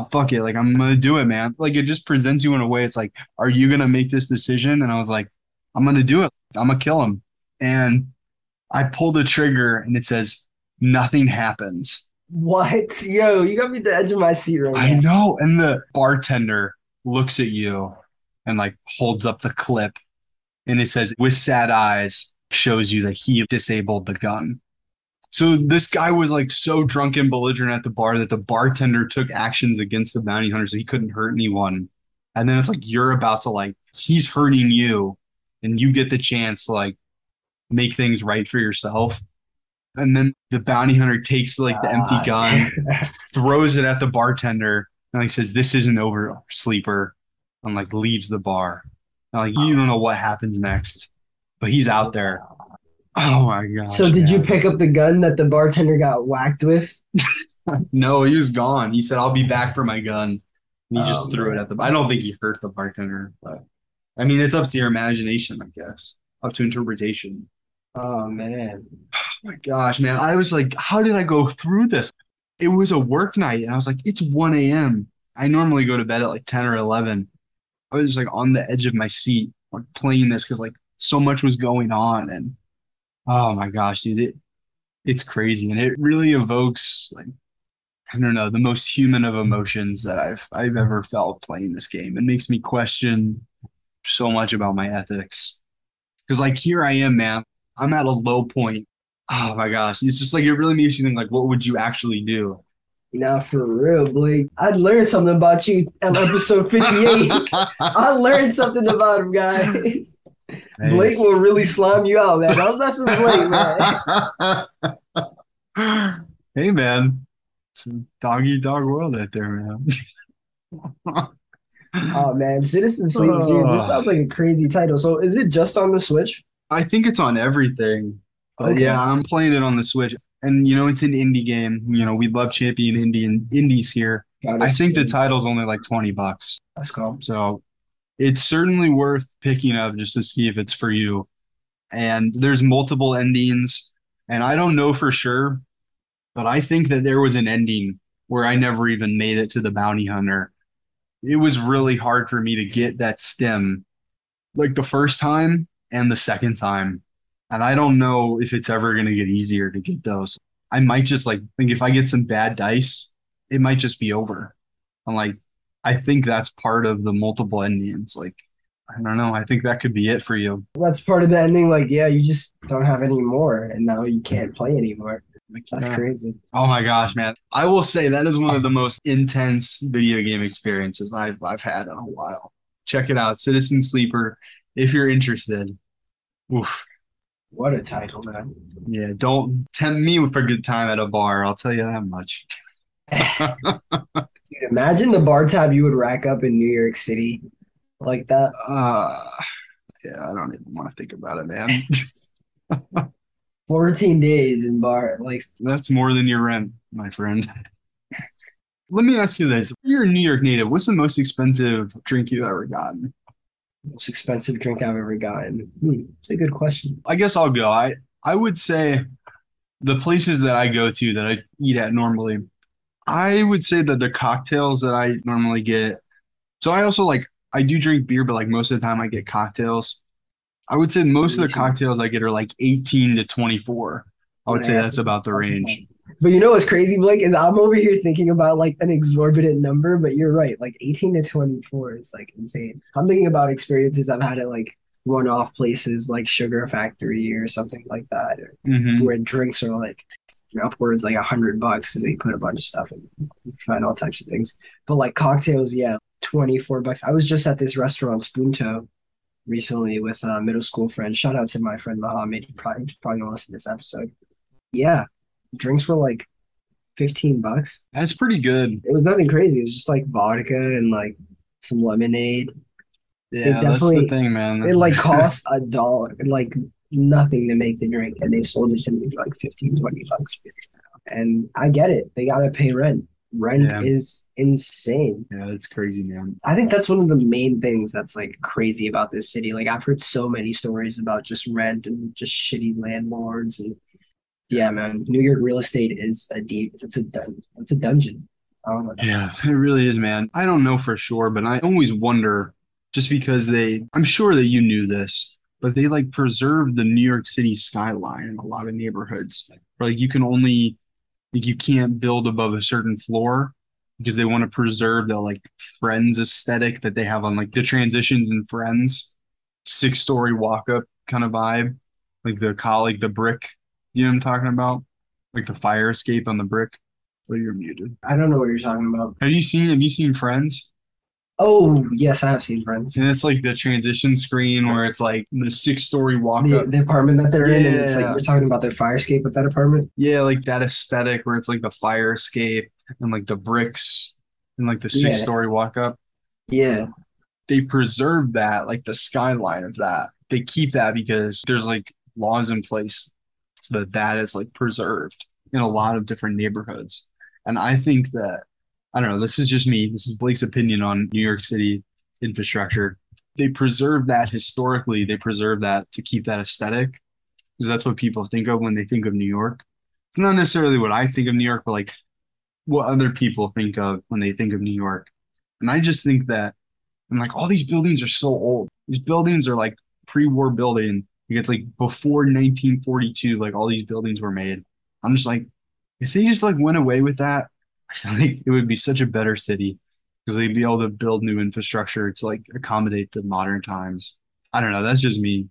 B: oh, fuck it. Like I'm gonna do it, man. Like it just presents you in a way. It's like, are you gonna make this decision? And I was like, I'm gonna do it. I'm gonna kill him. And I pull the trigger, and it says nothing happens.
A: What? Yo, you got me the edge of my seat right
B: I
A: now.
B: know. And the bartender looks at you and like holds up the clip and it says, with sad eyes, shows you that he disabled the gun. So this guy was like so drunk and belligerent at the bar that the bartender took actions against the bounty hunter so he couldn't hurt anyone. And then it's like you're about to like he's hurting you and you get the chance to like make things right for yourself. And then the bounty hunter takes like the empty gun, throws it at the bartender, and like says, This isn't over, sleeper, and like leaves the bar. And, like you don't know what happens next. But he's out there. Oh my god!
A: So did you pick up the gun that the bartender got whacked with?
B: No, he was gone. He said, I'll be back for my gun. And he
A: Oh,
B: just threw it at the I don't think he hurt the bartender, but I mean it's up to your imagination, I guess. Up to interpretation.
A: Oh man.
B: Oh my gosh, man. I was like, how did I go through this? It was a work night, and I was like, it's 1 a.m. I normally go to bed at like 10 or 11. I was like on the edge of my seat, like playing this because like so much was going on, and oh my gosh, dude, it it's crazy, and it really evokes like I don't know the most human of emotions that I've I've ever felt playing this game. It makes me question so much about my ethics. Because like here I am, man. I'm at a low point. Oh my gosh. It's just like it really makes you think like what would you actually do?
A: Now for real, Blake. I learned something about you on episode 58. I learned something about him, guys.
B: Hey.
A: Blake will really slime you out, man. Don't mess with Blake, man.
B: hey man. It's a dog eat dog world out there, man.
A: Oh man, Citizen Sleep, dude. This uh. sounds like a crazy title. So is it just on the Switch?
B: I think it's on everything.
A: Okay.
B: yeah, I'm playing it on the Switch. And you know, it's an indie game. You know, we love champion Indian indies here.
A: God,
B: I think the title's only like 20 bucks.
A: That's cool.
B: So it's certainly worth picking up just to see if it's for you. And there's multiple endings, and I don't know for sure, but I think that there was an ending where I never even made it to the bounty hunter. It was really hard for me to get that stim like the first time and the second time. And I don't know if it's ever going to get easier to get those. I might just like think if I get some bad dice, it might just be over. I'm like, I think that's part of the multiple endings. Like, I don't know. I think that could be it for you.
A: That's part of the ending. Like, yeah, you just don't have any more, and now you can't play anymore.
B: Like,
A: That's
B: yeah.
A: crazy.
B: Oh my gosh, man. I will say that is one of the most intense video game experiences I've I've had in a while. Check it out, Citizen Sleeper, if you're interested. Oof.
A: What a title, man.
B: Yeah, don't tempt me with a good time at a bar, I'll tell you that much.
A: Dude, imagine the bar tab you would rack up in New York City like that.
B: Uh yeah, I don't even want to think about it, man.
A: 14 days in bar. Like,
B: That's more than your rent, my friend. Let me ask you this. You're a New York native. What's the most expensive drink you've ever gotten?
A: most expensive drink I've ever gotten. Hmm, it's a good question.
B: I guess I'll go. I I would say the places that I go to that I eat at normally, I would say that the cocktails that I normally get. So I also like I do drink beer, but like most of the time I get cocktails. I would say most of the cocktails I get are like 18 to 24. I would say that's about the range.
A: But you know what's crazy, Blake, is I'm over here thinking about like an exorbitant number, but you're right. Like 18 to 24 is like insane. I'm thinking about experiences I've had at like one-off places like Sugar Factory or something like that, or
B: hmm
A: where drinks are like upwards like a hundred bucks because they put a bunch of stuff in, you find all types of things. But like cocktails, yeah, 24 bucks. I was just at this restaurant, Spoonto, recently with a middle school friend. Shout out to my friend Mohammed. He probably, probably gonna listen to this episode. Yeah, drinks were like 15 bucks.
B: That's pretty good.
A: It was nothing crazy. It was just like vodka and like some lemonade.
B: Yeah, that's the thing, man.
A: It like cost a dollar, like nothing to make the drink, and they sold it to me for like 15, 20 bucks. And I get it. They gotta pay rent. Rent
B: Yeah.
A: is insane.
B: Yeah, that's crazy, man.
A: I think that's one of the main things that's like crazy about this city. Like I've heard so many stories about just rent and just shitty landlords and yeah, man, New York real estate is a deep. It's a dun- it's a dungeon. I.
B: Yeah, it really is, man. I don't know for sure, but I always wonder just because they, I'm sure that you knew this, but they like preserve the New York City skyline in a lot of neighborhoods. Where, like you can only Like you can't build above a certain floor because they want to preserve the like Friends aesthetic that they have on like the transitions and Friends, six story walk up kind of vibe, like the colleague, the brick. You know what I'm talking about? Like the fire escape on the brick. Oh, you're muted.
A: I don't know what you're talking about.
B: Have you seen Have you seen Friends?
A: Oh, yes, I have seen Friends.
B: And it's like the transition screen where it's like the six story walk
A: The, the apartment that they're in, and it's like
B: Yeah.
A: we're talking about their fire escape with that apartment.
B: Yeah, like that aesthetic where it's like the fire escape and like the bricks and like the
A: Yeah.
B: six story walk up.
A: Yeah,
B: They preserve that, like the skyline of that. They keep that because there's like laws in place so that that is like preserved in a lot of different neighborhoods. And I think that, I don't know, this is just me. This is Blake's opinion on New York City infrastructure. They preserve that historically, they preserve that to keep that aesthetic because that's what people think of when they think of New York. It's not necessarily what I think of New York, but like what other people think of when they think of New York. And I just think that, and like all these buildings are so old. These buildings are like pre-war building. Like it's like before 1942, like all these buildings were made. I'm just like, if they just like went away with that, I feel like it would be such a better city because they'd be able to build new infrastructure to like accommodate the modern times. I don't know. That's just me.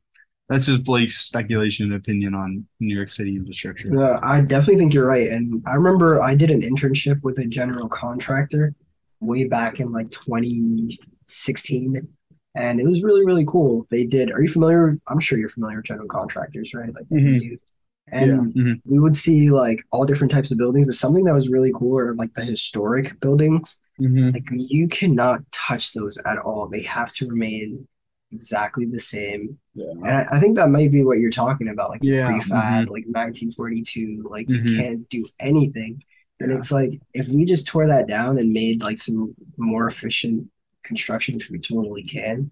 B: That's just Blake's speculation and opinion on New York City infrastructure.
A: Yeah, I definitely think you're right. And I remember I did an internship with a general contractor way back in like 2016, and it was really, really cool. They did. Are you familiar? I'm sure you're familiar with general contractors, right? Like what they
B: mm-hmm.
A: do. And
B: Yeah. Mhm.
A: we would see like all different types of buildings, but something that was really cool are like the historic buildings.
B: Mhm.
A: Like you cannot touch those at all. They have to remain exactly the same.
B: Yeah.
A: And I, I think that might be what you're talking about, like
B: Yeah,
A: prefab, like 1942, like you
B: Mhm.
A: can't do anything. And
B: Yeah.
A: it's like if we just tore that down and made like some more efficient construction, which we totally can.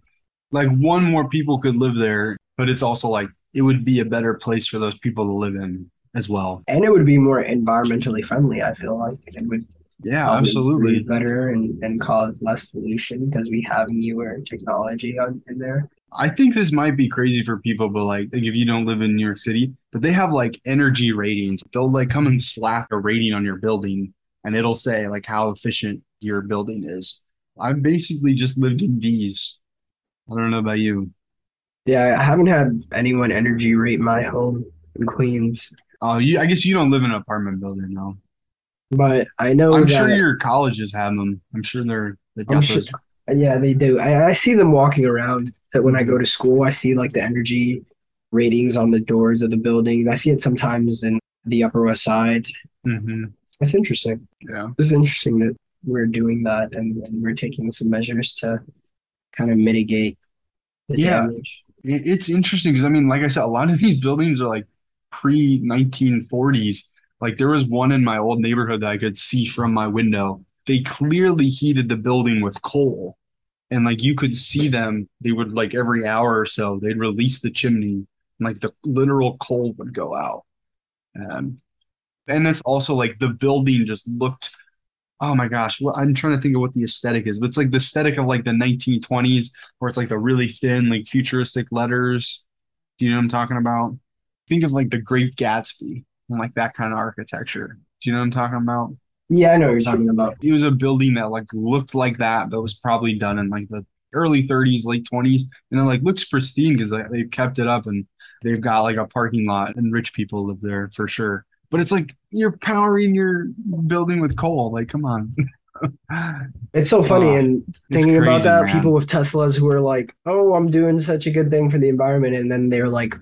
B: Like one more people could live there, but it's also like it would be a better place for those people to live in as well.
A: And it would be more environmentally friendly, I feel like. It would
B: Yeah, absolutely.
A: better and, and cause less pollution because we have newer technology on, in there.
B: I think this might be crazy for people, but like, like if you don't live in New York City, but they have like energy ratings. They'll like come and slap a rating on your building and it'll say like how efficient your building is. I've basically just lived in these. I don't know about you.
A: Yeah, I haven't had anyone energy rate my home in Queens,
B: Oh, you, I guess you don't live in an apartment building, though.
A: but I know
B: I'm
A: that
B: sure your colleges have them. I'm sure they're they've
A: I'm
B: got
A: sure-
B: those.
A: yeah, they do. I, I see them walking around. That when I go to school, I see like the energy ratings on the doors of the building. I see it sometimes in the Upper West Side.
B: hmm
A: It's interesting.
B: Yeah.
A: It's interesting that we're doing that and, and we're taking some measures to kind of mitigate the
B: Yeah.
A: damage.
B: It, it's interesting because I mean, like I said, a lot of these buildings are like pre 1940s. Like there was one in my old neighborhood that I could see from my window. They clearly heated the building with coal. And like you could see them, they would like every hour or so, they'd release the chimney and like the literal coal would go out. Um, and it's also like the building just looked, oh my gosh, well, I'm trying to think of what the aesthetic is, but it's like the aesthetic of like the 1920s where it's like the really thin, like futuristic letters. Do you know what I'm talking about? Think of like the Great Gatsby and like that kind of architecture. Do you know what I'm talking about?
A: Yeah, I know what you're talking about.
B: It was a building that like looked like that, but was probably done in like the early 30s, late 20s, and it like looks pristine because they, they've kept it up and they've got like a parking lot and rich people live there for sure. But it's like you're powering your building with coal. Like, come on.
A: It's so funny and thinking about that,
B: man.
A: people with Teslas who are like, "Oh, I'm doing such a good thing for the environment," and then they're like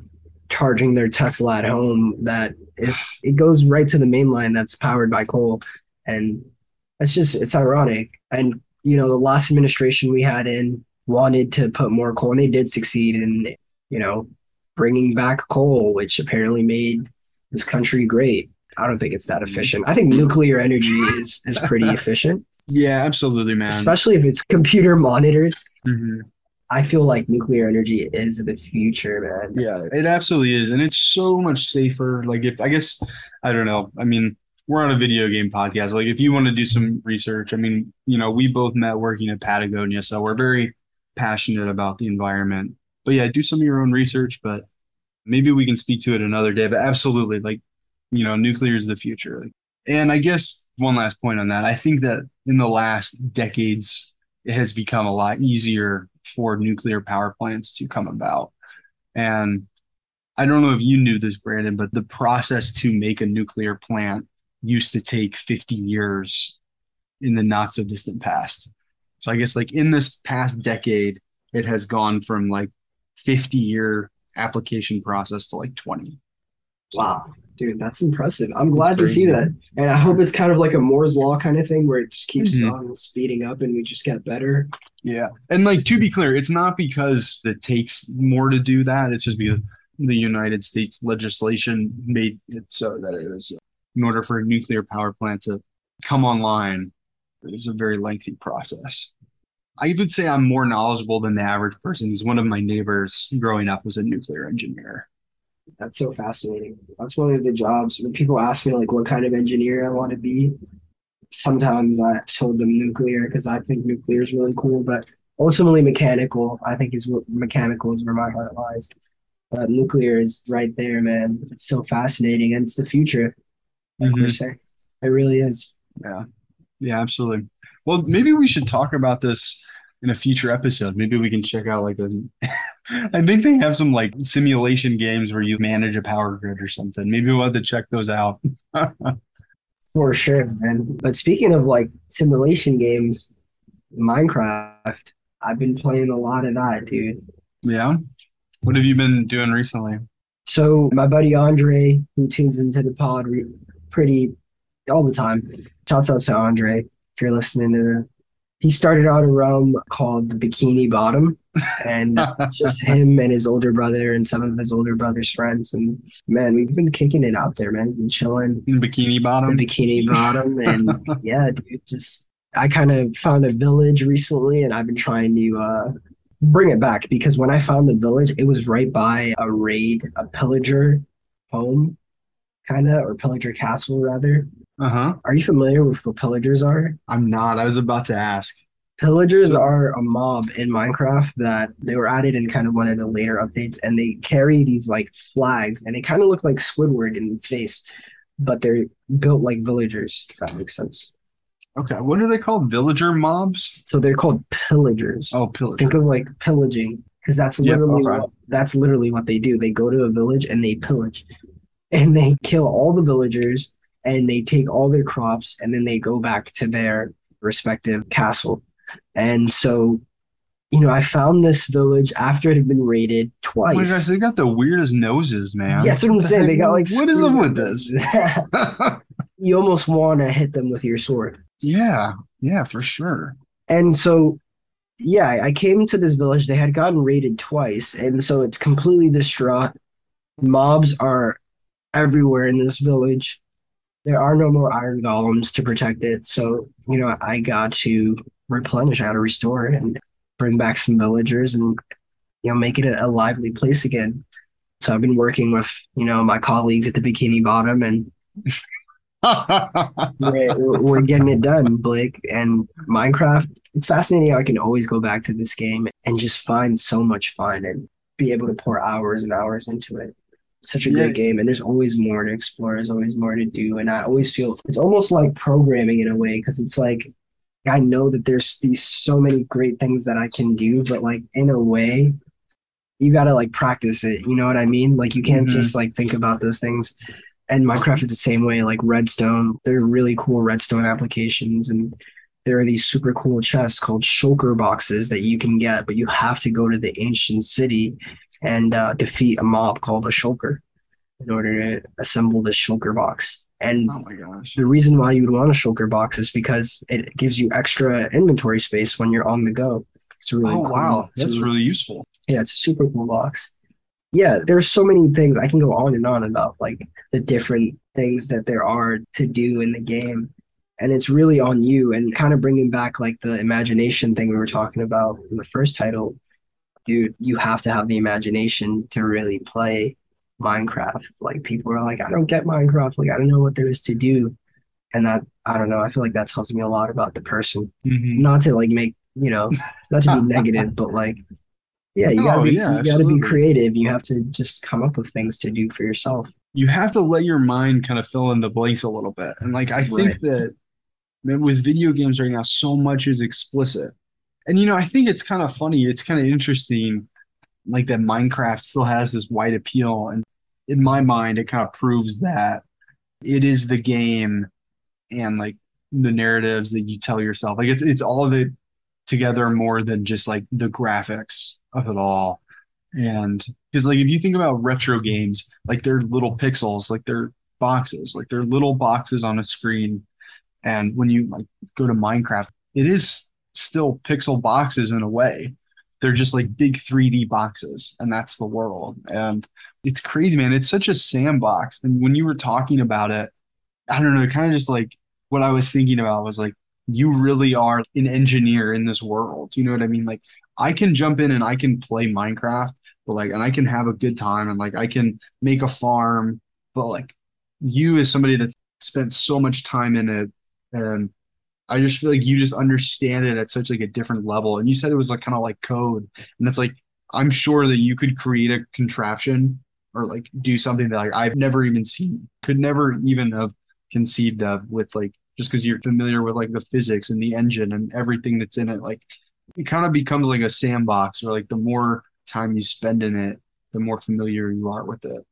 A: charging their Tesla at home that is it goes right to the main line that's powered by coal, and it's just it's ironic. And you know, the last administration we had in wanted to put more coal, and they did succeed in you know bringing back coal, which apparently made this country great. I don't think it's that efficient. I think nuclear energy is is pretty efficient
B: Yeah, absolutely, man.
A: especially if it's computer monitored.
B: Mhm.
A: I feel like nuclear energy is the future, man.
B: Yeah, it absolutely is. And it's so much safer. Like if I guess I don't know. I mean, we're on a video game podcast. Like if you want to do some research, I mean, you know, we both met working at Patagonia, so we're very passionate about the environment. But yeah, do some of your own research, but maybe we can speak to it another day. But absolutely, like, you know, nuclear is the future. Like And I guess one last point on that. I think that in the last decades, it has become a lot easier for nuclear power plants to come about. And I don't know if you knew this, Brandon, but the process to make a nuclear plant used to take 50 years in the not so distant past. So I guess like in this past decade, it has gone from like 50 year application process to like 20.
A: So, wow, dude, that's impressive. I'm glad to see that. And I hope it's kind of like a Moore's law kind of thing where it just keeps mm-hmm. on speeding up and we just get better.
B: Yeah. And like to be clear, it's not because it takes more to do that. It's just because the United States legislation made it so that it was in order for a nuclear power plant to come online, it is a very lengthy process. I would say I'm more knowledgeable than the average person because one of my neighbors growing up was a nuclear engineer.
A: That's so fascinating. That's one of the jobs when people ask me like what kind of engineer I want to be. Sometimes I told them nuclear because I think nuclear is really cool, but ultimately mechanical. I think is what mechanical is where my heart lies. But nuclear is right there, man. It's so fascinating, and it's the future. Like mm-hmm. it really is.
B: Yeah, yeah, absolutely. Well, maybe we should talk about this in a future episode. Maybe we can check out like a. I think they have some like simulation games where you manage a power grid or something. Maybe we'll have to check those out.
A: For sure, man. But speaking of like simulation games, Minecraft, I've been playing a lot of that, dude.
B: Yeah. What have you been doing recently?
A: So my buddy Andre, who tunes into the pod re- pretty all the time, shouts out to Andre if you're listening to he started out a realm called the Bikini Bottom, and just him and his older brother and some of his older brother's friends. And man, we've been kicking it out there, man. We've been chilling.
B: In Bikini Bottom.
A: Bikini Bottom, and yeah, dude, just I kind of found a village recently, and I've been trying to uh, bring it back because when I found the village, it was right by a raid, a pillager home, kind of, or pillager castle rather.
B: Uh-huh.
A: Are you familiar with what pillagers are?
B: I'm not. I was about to ask.
A: Pillagers are a mob in Minecraft that they were added in kind of one of the later updates, and they carry these like flags, and they kind of look like Squidward in the face, but they're built like villagers. If that makes sense.
B: Okay, what are they called? Villager mobs?
A: So they're called pillagers.
B: Oh, pillagers.
A: Think of like pillaging, because that's literally yep, okay. what, that's literally what they do. They go to a village and they pillage, and they kill all the villagers and they take all their crops and then they go back to their respective castle. And so, you know, I found this village after it had been raided twice. Oh my
B: gosh, they got the weirdest noses, man.
A: Yeah, that's what I'm saying. They got like
B: what is up with this?
A: you almost want to hit them with your sword.
B: Yeah, yeah, for sure.
A: And so, yeah, I came to this village. They had gotten raided twice, and so it's completely distraught. Mobs are everywhere in this village there are no more iron golems to protect it. So, you know, I got to replenish, I got to restore it and bring back some villagers and, you know, make it a, a lively place again. So I've been working with, you know, my colleagues at the Bikini Bottom and we're, we're getting it done, Blake. And Minecraft, it's fascinating how I can always go back to this game and just find so much fun and be able to pour hours and hours into it such a yeah. great game and there's always more to explore there's always more to do and i always feel it's almost like programming in a way because it's like i know that there's these so many great things that i can do but like in a way you gotta like practice it you know what i mean like you can't mm-hmm. just like think about those things and minecraft is the same way like redstone they're really cool redstone applications and there are these super cool chests called shulker boxes that you can get but you have to go to the ancient city and uh, defeat a mob called a shulker in order to assemble this shulker box. And
B: oh my gosh.
A: the reason why you would want a shulker box is because it gives you extra inventory space when you're on the go. It's really
B: oh,
A: cool.
B: wow. That's really, really useful.
A: Yeah, it's a super cool box. Yeah, there's so many things I can go on and on about like the different things that there are to do in the game. And it's really on you and kind of bringing back like the imagination thing we were talking about in the first title dude, you have to have the imagination to really play Minecraft. Like people are like, I don't get Minecraft. Like I don't know what there is to do. And that I don't know. I feel like that tells me a lot about the person. Mm-hmm. Not to like make you know, not to be negative, but like Yeah, you gotta
B: Oh,
A: be
B: yeah,
A: you gotta be creative. You have to just come up with things to do for yourself.
B: You have to let your mind kind of fill in the blanks a little bit. And like I think
A: Right.
B: that with video games right now, so much is explicit. And you know, I think it's kind of funny. It's kind of interesting, like that Minecraft still has this wide appeal. And in my mind, it kind of proves that it is the game and like the narratives that you tell yourself. Like it's it's all of it together more than just like the graphics of it all. And because like if you think about retro games, like they're little pixels, like they're boxes, like they're little boxes on a screen. And when you like go to Minecraft, it is still pixel boxes in a way. They're just like big 3D boxes, and that's the world. And it's crazy, man. It's such a sandbox. And when you were talking about it, I don't know, kind of just like what I was thinking about was like, you really are an engineer in this world. You know what I mean? Like, I can jump in and I can play Minecraft, but like, and I can have a good time and like, I can make a farm, but like, you as somebody that's spent so much time in it, and I just feel like you just understand it at such like a different level. And you said it was like kind of like code, and it's like, I'm sure that you could create a contraption or like do something that like I've never even seen, could never even have conceived of with like just because you're familiar with like the physics and the engine and everything that's in it. Like it kind of becomes like a sandbox or like the more time you spend in it, the more familiar you are with it.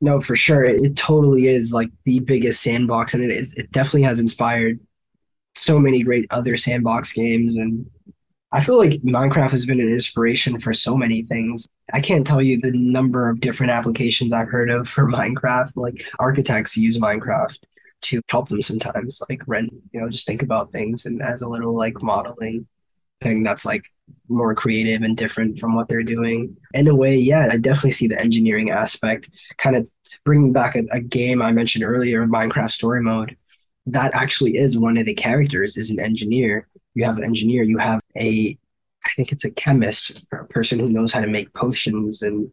A: No, for sure. It, it totally is like the biggest sandbox, and it is. It definitely has inspired so many great other sandbox games, and I feel like Minecraft has been an inspiration for so many things. I can't tell you the number of different applications I've heard of for Minecraft. Like architects use Minecraft to help them sometimes, like rent, you know, just think about things and as a little like modeling thing that's like more creative and different from what they're doing. In a way, yeah, I definitely see the engineering aspect. Kind of bringing back a, a game I mentioned earlier, Minecraft Story Mode. That actually is one of the characters is an engineer. You have an engineer. You have a, I think it's a chemist, a person who knows how to make potions and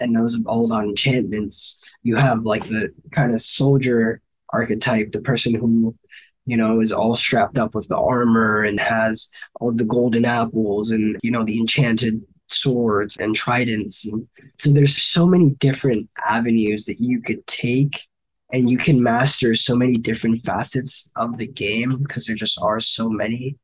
A: and knows all about enchantments. You have like the kind of soldier archetype, the person who you know, is all strapped up with the armor and has all the golden apples and, you know, the enchanted swords and tridents. And so there's so many different avenues that you could take and you can master so many different facets of the game because there just are so many.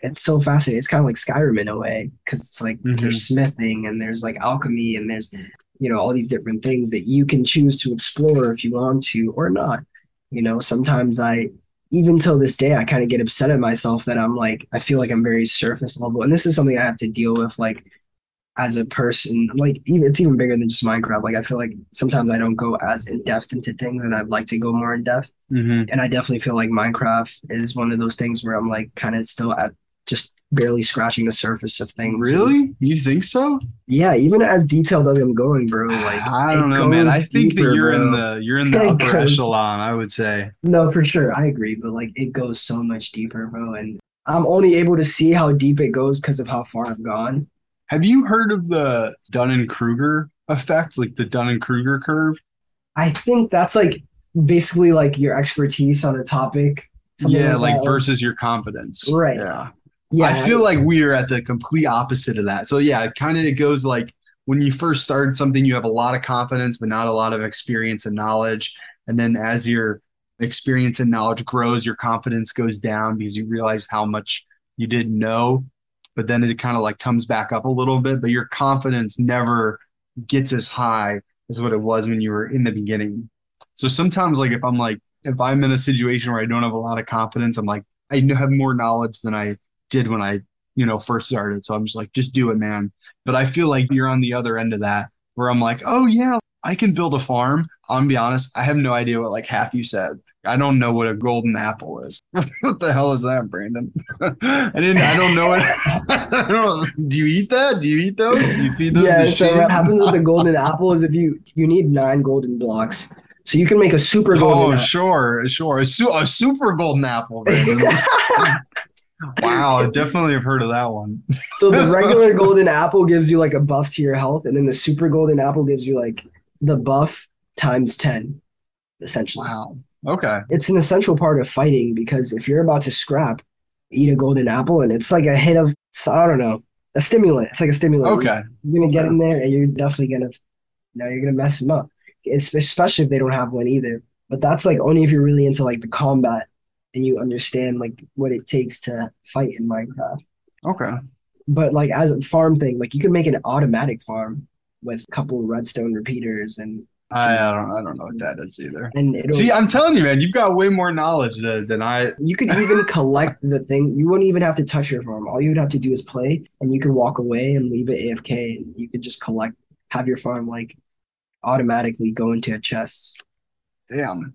A: It's so fascinating. It's kind of like Skyrim in a way because it's like
B: Mhm.
A: there's smithing and there's like alchemy and there's, you know, all these different things that you can choose to explore if you want to or not. You know, sometimes I, even till this day, I kind of get upset at myself that I'm like, I feel like I'm very surface level. And this is something I have to deal with, like, as a person. Like, even it's even bigger than just Minecraft. Like, I feel like sometimes I don't go as in depth into things, and I'd like to go more in depth.
B: Mm-hmm.
A: And I definitely feel like Minecraft is one of those things where I'm like, kind of still at just barely scratching the surface of things.
B: Really? You think so?
A: Yeah, even as detailed as I'm going, bro. Like,
B: I don't know, man. I think
A: deeper,
B: that you're in the you're in the upper echelon, I would say.
A: No, for sure. I agree, but like it goes so much deeper, bro. And I'm only able to see how deep it goes because of how far I've gone.
B: Have you heard of the Dunning-Kruger effect, like the Dunning-Kruger curve?
A: I think that's like basically like your expertise on a topic.
B: yeah, like
A: that.
B: versus your confidence.
A: Right.
B: Yeah.
A: yeah,
B: I feel like we are at the complete opposite of that. So yeah, it kind of it goes like when you first start something, you have a lot of confidence, but not a lot of experience and knowledge. And then as your experience and knowledge grows, your confidence goes down because you realize how much you didn't know. But then it kind of like comes back up a little bit, but your confidence never gets as high as what it was when you were in the beginning. So sometimes, like if I'm like if I'm in a situation where I don't have a lot of confidence, I'm like I have more knowledge than I did when I, you know, first started. So I'm just like, just do it, man. But I feel like you're on the other end of that where I'm like, oh yeah, I can build a farm. I'm be honest, I have no idea what like half you said. I don't know what a golden apple is. what the hell is that, Brandon? I didn't. I don't know it. I don't, do you eat that? Do you eat those? Do you feed those?
A: yeah. So
B: sheep?
A: what happens with the golden apple is if you you need nine golden blocks, so you can make a super golden.
B: Oh,
A: apple.
B: sure, sure. A, su- a super golden apple. Wow, I definitely have heard of that one.
A: So the regular golden apple gives you like a buff to your health, and then the super golden apple gives you like the buff times 10, essentially.
B: Wow. Okay.
A: It's an essential part of fighting because if you're about to scrap, eat a golden apple, and it's like a hit of, I don't know, a stimulant. It's like a stimulant.
B: Okay.
A: You're gonna get in there, and you're definitely gonna, you know, you're gonna mess them up. It's, especially if they don't have one either. But that's like only if you're really into like the combat and you understand like what it takes to fight in Minecraft.
B: Okay.
A: But like as a farm thing, like you can make an automatic farm with a couple of redstone repeaters and
B: I, I don't I don't know what that is either.
A: and
B: See, I'm telling you, man, you've got way more knowledge than, than I.
A: You could even collect the thing. You wouldn't even have to touch your farm. All you would have to do is play, and you can walk away and leave it AFK, and you could just collect, have your farm like automatically go into a chest.
B: Damn.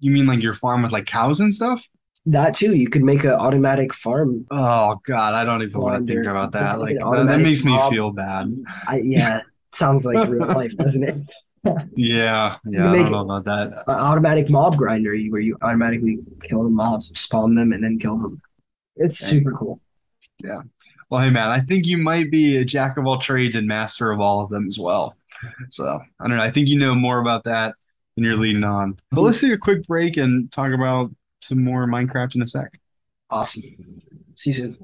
B: You mean like your farm with like cows and stuff?
A: That too, you could make an automatic farm.
B: Oh God, I don't even want to think about that. Like that, that makes me feel bad.
A: I yeah, sounds like real life, doesn't it?
B: Yeah, yeah, I don't know about that.
A: Automatic mob grinder, where you automatically kill the mobs, spawn them, and then kill them. It's
B: Dang.
A: super cool. Yeah.
B: Well, hey man, I think you might be a jack of all trades and master of all of them as well. So I don't know. I think you know more about that than you're leading on. But let's take a quick break and talk about some more Minecraft in a sec.
A: Awesome. See you soon.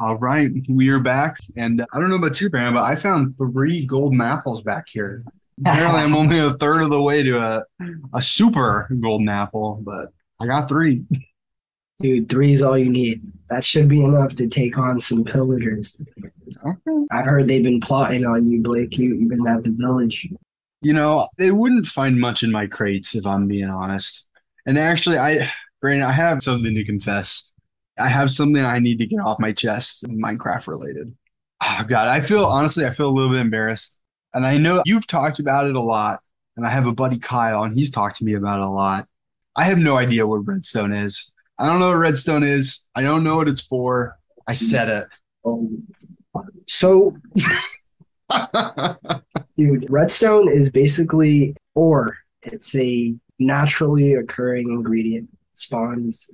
B: All right, we are back, and I don't know about you, Brandon, but I found three golden apples back here. Apparently, I'm only a third of the way to a a super golden apple, but I got three.
A: Dude, three is all you need. That should be enough to take on some pillagers.
B: Okay.
A: I've heard they've been plotting on you, Blake. You, you've been at the village.
B: You know, they wouldn't find much in my crates if I'm being honest. And actually, I, Brandon, I have something to confess. I have something I need to get off my chest, Minecraft related. Oh God, I feel honestly, I feel a little bit embarrassed. And I know you've talked about it a lot, and I have a buddy Kyle, and he's talked to me about it a lot. I have no idea what redstone is. I don't know what redstone is. I don't know what it's for. I said it.
A: So, dude, redstone is basically ore. It's a naturally occurring ingredient. spawns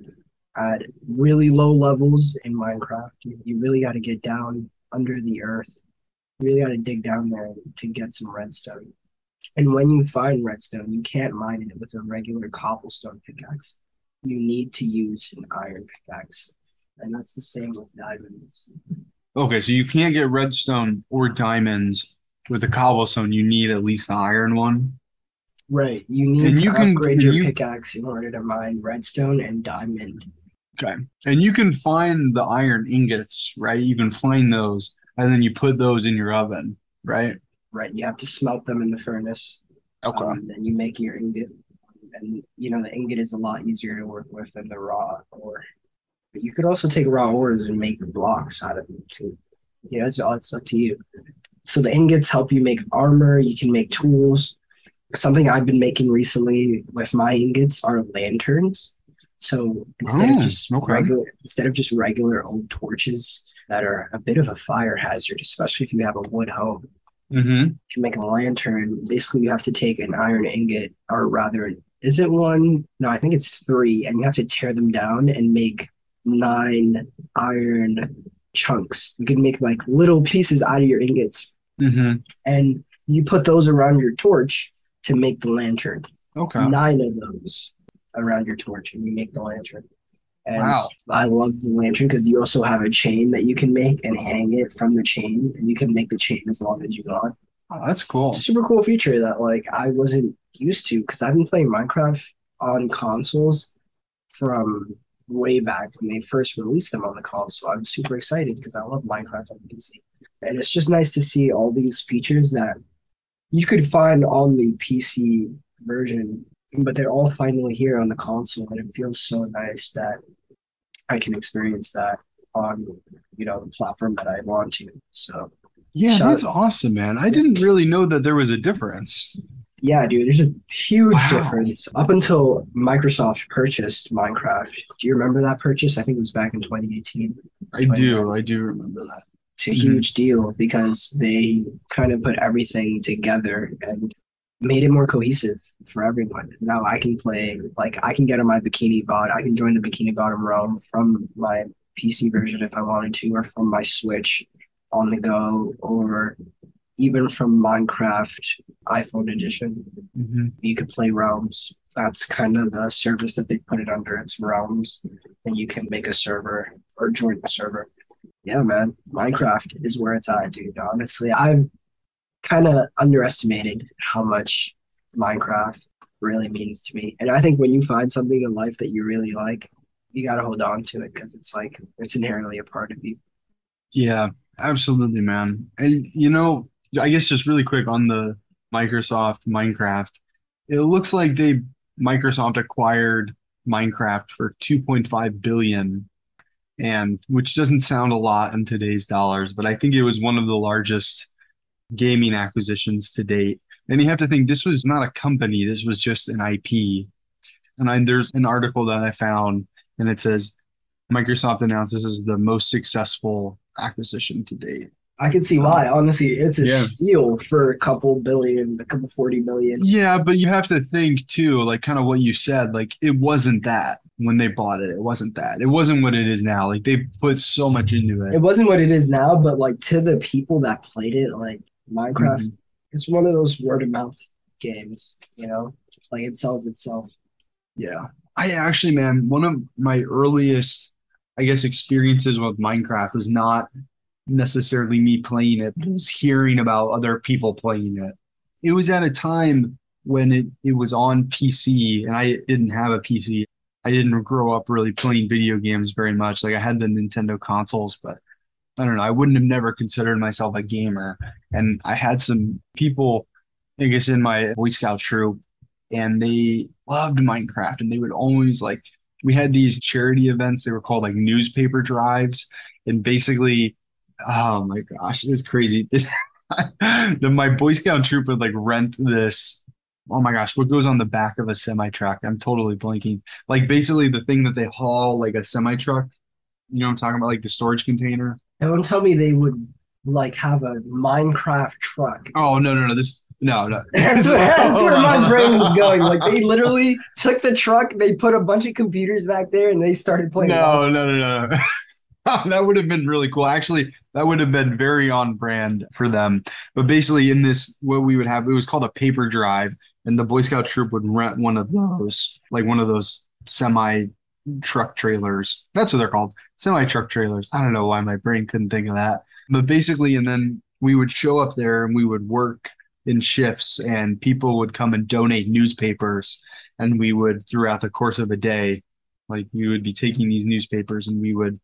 A: at really low levels in Minecraft. You really got to get down under the earth. You really got to dig down there to get some redstone. And when you find redstone, you can't mine it with a regular cobblestone pickaxe. You need to use an iron pickaxe. And that's the same with diamonds.
B: Okay, so you can't get redstone or diamonds with a cobblestone. You need at least the iron one.
A: Right. You need
B: And
A: to
B: you
A: upgrade your
B: you-
A: pickaxe in order to mine redstone and diamond.
B: Okay. And you can find the iron ingots, right? You can find those and then you put those in your oven, right?
A: Right. You have to smelt them in the furnace.
B: Okay.
A: Um, then you make your ingot. And you know the ingot is a lot easier to work with than the raw ore. But you could also take raw ores and make blocks out of them too. You know, it's, all- it's up to you. So the ingots help you make armor. You can make tools. Something I've been making recently with my ingots are lanterns. So instead
B: Oh,
A: of just
B: okay.
A: regular, instead of just regular old torches that are a bit of a fire hazard, especially if you have a wood home,
B: Mm-hmm.
A: to make a lantern, basically you have to take an iron ingot, or rather, is it one? No, I think it's three, and you have to tear them down and make nine iron chunks. You can make like little pieces out of your ingots,
B: Mm-hmm.
A: and you put those around your torch to make the lantern.
B: Okay.
A: Nine of those around your torch, and you make the lantern. And
B: Wow.
A: I love the lantern because you also have a chain that you can make and hang it from the chain, and you can make the chain as long as you want.
B: Oh, that's cool.
A: super cool feature that like I wasn't used to because I've been playing Minecraft on consoles from way back when they first released them on the console. I was super excited because I love Minecraft on PC. And it's just nice to see all these features that you could find on the PC version, but they're all finally here on the console, and it feels so nice that I can experience that on you know the platform that I want to. So
B: Yeah, that's awesome, man. I didn't really know that there was a difference.
A: Yeah, dude, there's a huge
B: Wow.
A: difference. Up until Microsoft purchased Minecraft, do you remember that purchase? I think it was back in 2018.
B: I do. I do remember that.
A: It's a
B: Mhm.
A: huge deal because they kind of put everything together and made it more cohesive for everyone. Now I can play, like, I can get on my Bikini Bot, I can join the Bikini Bottom realm from my PC version if I wanted to, or from my Switch on the go, or even from Minecraft iPhone edition
B: Mm-hmm.
A: you could play realms. That's kind of the service that they put it under. It's realms, and you can make a server or join the server. Yeah, man. Minecraft is where it's at, dude. Honestly, I've kind of underestimated how much Minecraft really means to me. And I think when you find something in life that you really like, you got to hold on to it because it's like it's inherently a part of you.
B: Yeah, absolutely, man. And you know, I guess just really quick on the Microsoft Minecraft, it looks like they Microsoft acquired Minecraft for 2.5 billion and which doesn't sound a lot in today's dollars, but I think it was one of the largest gaming acquisitions to date. And you have to think this was not a company, this was just an IP. And I, there's an article that I found, and it says Microsoft announced this is the most successful acquisition to date.
A: I can see why. Honestly, it's a yeah. steal for a couple billion, a couple 40 million.
B: Yeah, but you have to think too, like kind of what you said, like it wasn't that when they bought it. It wasn't that. It wasn't what it is now. Like they put so much into it.
A: It wasn't what it is now, but like to the people that played it, like Minecraft, mm-hmm. it's one of those word of mouth games, you know? Like it sells itself.
B: Yeah. I actually, man, one of my earliest, I guess, experiences with Minecraft was not necessarily me playing it, but it was hearing about other people playing it. It was at a time when it, it was on PC and I didn't have a PC. I didn't grow up really playing video games very much. Like I had the Nintendo consoles, but I don't know. I wouldn't have never considered myself a gamer. And I had some people, I guess, in my Boy Scout troop, and they loved Minecraft. And they would always like, we had these charity events. They were called like newspaper drives. And basically, oh my gosh, it was crazy. the, my Boy Scout troop would like rent this oh my gosh, what goes on the back of a semi truck? I'm totally blanking. Like basically the thing that they haul like a semi truck. You know I'm talking about, like the storage container.
A: Don't tell me they would like have a Minecraft truck.
B: Oh no no no this no no.
A: that's, where, that's where my brain was going. Like they literally took the truck, they put a bunch of computers back there, and they started playing.
B: No no no no. no. that would have been really cool. Actually, that would have been very on brand for them. But basically, in this, what we would have, it was called a paper drive and the Boy Scout troop would rent one of those, like one of those semi truck trailers. That's what they're called, semi truck trailers. I don't know why my brain couldn't think of that, but basically, and then we would show up there and we would work in shifts, and people would come and donate newspapers, and we would throughout the course of a day, like we would be taking these newspapers and we would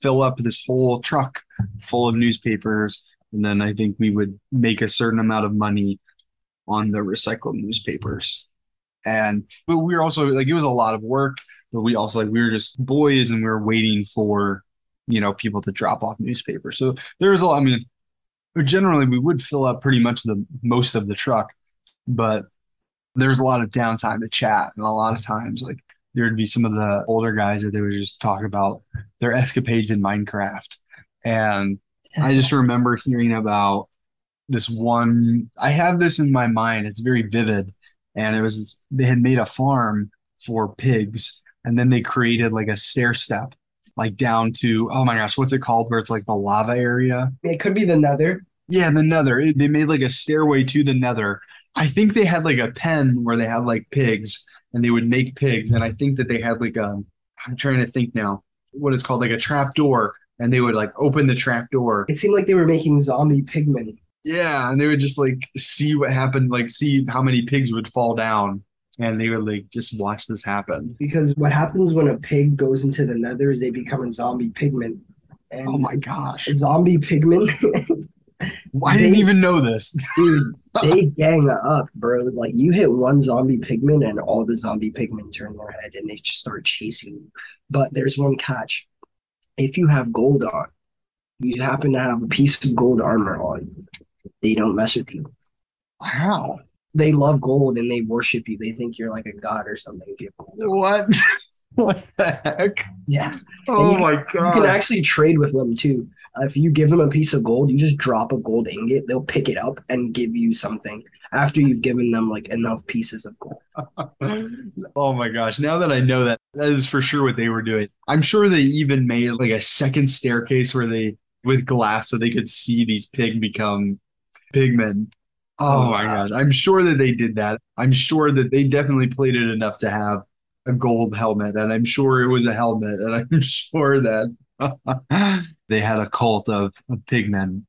B: fill up this whole truck full of newspapers and then I think we would make a certain amount of money on the recycled newspapers. And but we were also like it was a lot of work, but we also like we were just boys and we were waiting for you know people to drop off newspapers. So there was a lot. I mean, generally we would fill up pretty much the most of the truck, but there's a lot of downtime to chat, and a lot of times like there would be some of the older guys that they would just talk about their escapades in Minecraft, and I just remember hearing about this one I have this in my mind. It's very vivid. And it was they had made a farm for pigs and then they created like a stair step like down to oh my gosh, what's it called where it's like the lava area?
A: It could be the nether.
B: Yeah, the nether. They made like a stairway to the nether. I think they had like a pen where they had like pigs and they would make pigs. And I think that they had like a I'm trying to think now what it's called, like a trap door. And they would like open the trap door.
A: It seemed like they were making zombie pigmen.
B: Yeah, and they would just like see what happened, like see how many pigs would fall down, and they would like just watch this happen.
A: Because what happens when a pig goes into the nether is they become a zombie pigman.
B: And oh my gosh.
A: Zombie pigman.
B: I didn't even know this.
A: dude, they gang up, bro. Like you hit one zombie pigman and all the zombie pigmen turn their head and they just start chasing you. But there's one catch. If you have gold on, you happen to have a piece of gold armor on, they don't mess with you.
B: Wow.
A: They love gold and they worship you. They think you're like a god or something if you have gold.
B: What? what the heck?
A: Yeah.
B: Oh my god.
A: You can actually trade with them too. Uh, if you give them a piece of gold, you just drop a gold ingot, they'll pick it up and give you something after you've given them like enough pieces of gold.
B: oh my gosh. Now that I know that, that is for sure what they were doing. I'm sure they even made like a second staircase where they with glass so they could see these pig become pigmen. Oh, oh my gosh. I'm sure that they did that. I'm sure that they definitely played it enough to have a gold helmet. And I'm sure it was a helmet. And I'm sure that they had a cult of, of pigmen.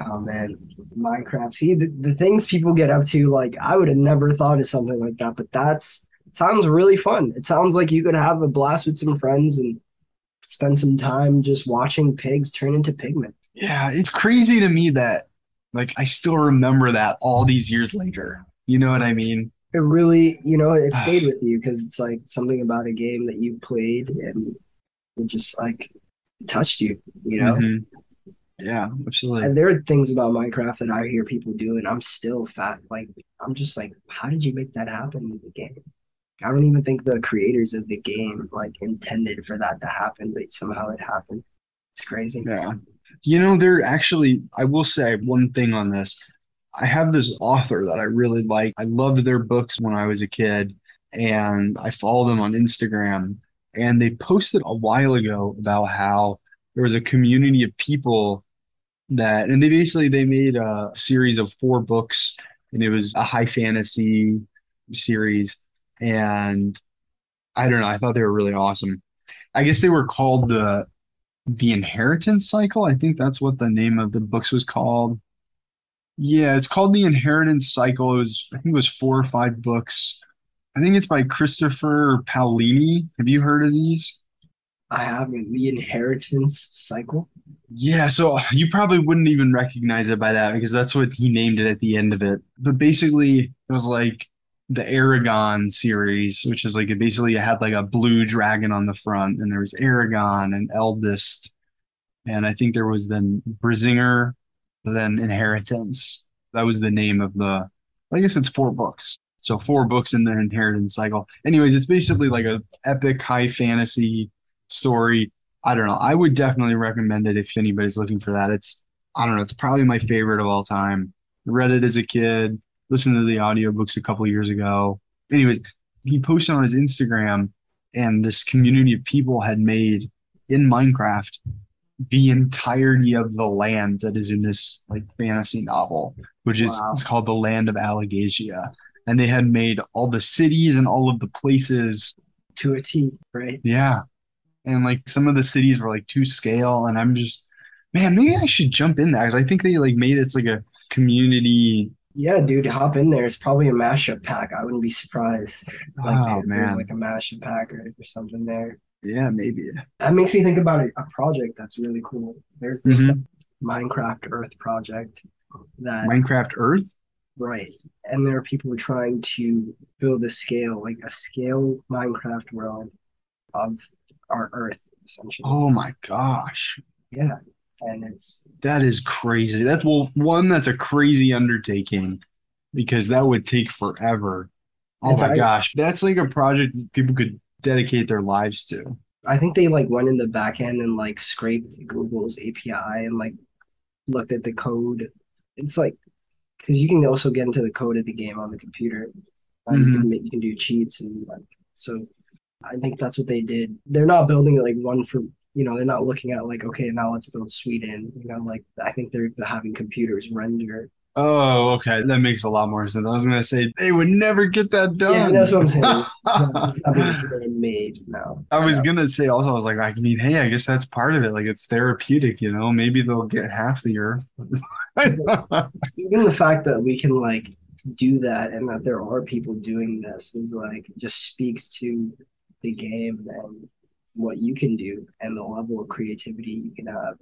A: Oh man, Minecraft. See the, the things people get up to, like I would have never thought of something like that, but that's sounds really fun. It sounds like you could have a blast with some friends and spend some time just watching pigs turn into pigmen.
B: Yeah, it's crazy to me that like I still remember that all these years later. You know what I mean?
A: It really, you know, it stayed with you because it's like something about a game that you played and it just like touched you, you know?
B: Mhm. Yeah, absolutely.
A: And there are things about Minecraft that I hear people do, and I'm still fat. Like, I'm just like, how did you make that happen in the game? I don't even think the creators of the game like intended for that to happen, but somehow it happened. It's crazy.
B: Yeah. You know, there actually, I will say one thing on this. I have this author that I really like. I loved their books when I was a kid, and I follow them on Instagram. And they posted a while ago about how there was a community of people that, and they basically they made a series of four books, and it was a high fantasy series. And I don't know, I thought they were really awesome. I guess they were called the the Inheritance Cycle. I think that's what the name of the books was called. Yeah, it's called The Inheritance Cycle. It was, I think it was four or five books. I think it's by Christopher Paolini. Have you heard of these?
A: I haven't the inheritance cycle.
B: Yeah, so you probably wouldn't even recognize it by that because that's what he named it at the end of it. But basically, it was like the Eragon series, which is like it basically had like a blue dragon on the front, and there was Eragon and Eldest, and I think there was then Brisingr, then Inheritance. That was the name of the. I guess it's four books. So four books in the Inheritance cycle. Anyways, it's basically like a epic high fantasy story. I don't know. I would definitely recommend it if anybody's looking for that. It's I don't know. It's probably my favorite of all time. Read it as a kid. Listened to the audiobooks a couple years ago. Anyways, he posted on his Instagram, and this community of people had made in Minecraft the entirety of the land that is in this like fantasy novel, which is
A: Wow.
B: it's called the Land of Alagaësia. And they had made all the cities and all of the places.
A: To a T, right?
B: Yeah. And like some of the cities were like to scale. And I'm just, man, maybe I should jump in that because I think they like made it's like a community.
A: Yeah, dude, hop in there. It's probably a mashup pack. I wouldn't be surprised. Like
B: Oh
A: there-
B: man.
A: like a mashup pack or, or something there.
B: Yeah, maybe.
A: That makes me think about a, a project that's really cool. There's this
B: Mhm.
A: Minecraft Earth project that
B: Minecraft Earth.
A: right, and there are people trying to build a scale, like a scale Minecraft world of our Earth, essentially.
B: Oh my gosh.
A: Yeah, and it's
B: That is crazy. That's well, one, that's a crazy undertaking because that would take forever. Oh my
A: I-
B: gosh. That's like a project that people could dedicate their lives to.
A: I think they like went in the back end and like scraped Google's API and like looked at the code. It's like because you can also get into the code of the game on the computer. Uh, you can make, you can do cheats and like so. I think that's what they did. They're not building it like one for you know. They're not looking at like okay now let's build Sweden. You know like I think they're having computers render.
B: Oh, okay. That makes a lot more sense. I was gonna say they would never get that done.
A: Yeah, that's what I'm saying. Made now.
B: I was
A: So,
B: gonna say also, I was like, I mean, hey, I guess that's part of it. Like it's therapeutic, you know. Maybe they'll get half the earth.
A: even the fact that we can like do that and that there are people doing this is like just speaks to the game and what you can do and the level of creativity you can have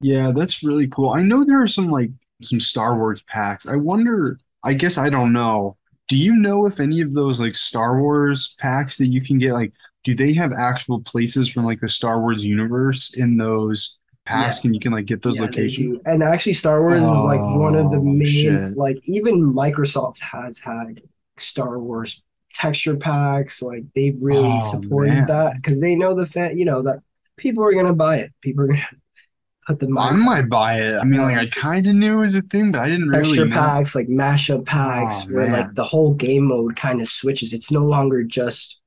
B: Yeah, that's really cool. I know there are some like some Star Wars packs. I wonder, I guess I don't know. Do you know if any of those like Star Wars packs that you can get, like, do they have actual places from like the Star Wars universe in those packs?
A: Yeah.
B: And you can like get those
A: yeah,
B: locations?
A: and actually star wars is like one of the
B: Oh,
A: main
B: shit.
A: like even microsoft has had star wars texture packs like they've really
B: Oh,
A: supported
B: man.
A: that because they know the fan you know that people are gonna buy it people are gonna put the
B: I might buy it. I mean, like I kind of knew it was a thing, but I didn't really
A: texture
B: know.
A: packs, like mashup packs,
B: Oh,
A: where
B: man.
A: like the whole game mode kind of switches. It's no longer just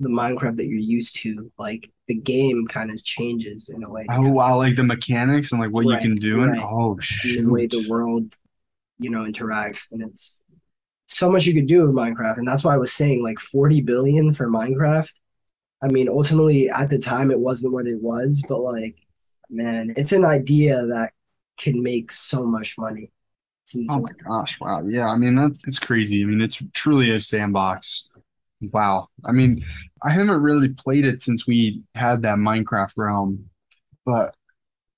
A: the Minecraft that you're used to. Like the game kind of changes in a way,
B: Oh wow, like the mechanics and like what you can do and
A: right.
B: oh
A: in the way the world, you know, interacts, and it's so much you could do with Minecraft, and that's why I was saying like 40 billion for Minecraft. I mean, ultimately at the time it wasn't what it was, but like man, it's an idea that can make so much money.
B: Oh my gosh, wow. Yeah, I mean that's it's crazy. I mean it's truly a sandbox. Wow. I mean, I haven't really played it since we had that Minecraft realm, but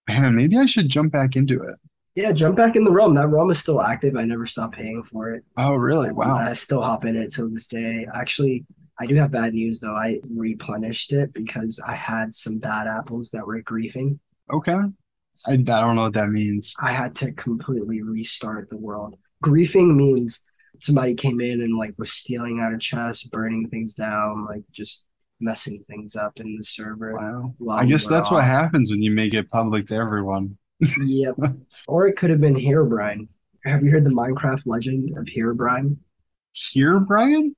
B: man, maybe I should jump back into it.
A: Yeah, jump back in the realm. That realm is still active. I never stopped paying for it.
B: Oh, really? Um, wow.
A: I still hop in it till this day. Actually, I do have bad news though. I replenished it because I had some bad apples that were griefing.
B: Okay. I, I don't know what that means.
A: I had to completely restart the world. Griefing means somebody came in and like was stealing out of chests, burning things down, like just messing things up in the server
B: Wow. I guess that's what happens when you make it public to everyone.
A: Yep. Or it could have been Herobrine. Have you heard the Minecraft legend of Herobrine?
B: Here, Brian?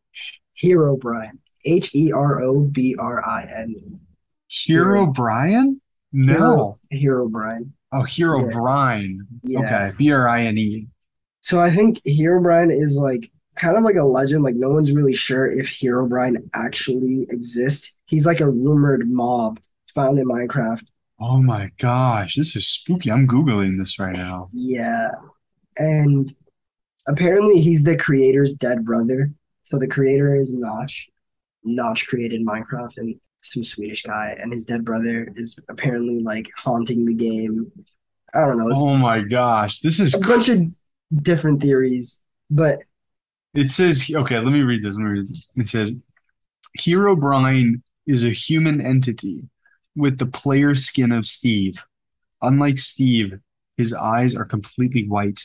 A: Herobrine. H E R O B R I N E.
B: Hero Brian? No.
A: Hero Herobrine.
B: Oh, Hero
A: Yeah.
B: Brian.
A: Yeah.
B: Okay. B-R-I-N-E.
A: So I think Herobrine is like kind of like a legend. Like no one's really sure if Herobrine actually exists. He's like a rumored mob found in Minecraft.
B: Oh my gosh, this is spooky. I'm Googling this right now.
A: Yeah. And apparently he's the creator's dead brother. So the creator is Notch. Notch created Minecraft and some Swedish guy, and his dead brother is apparently like haunting the game. I don't know.
B: Oh my gosh, this is
A: a bunch of different theories, but
B: It says, okay, let me read this. Let me read this. It says, Hero Brian is a human entity with the player skin of Steve. Unlike Steve, his eyes are completely white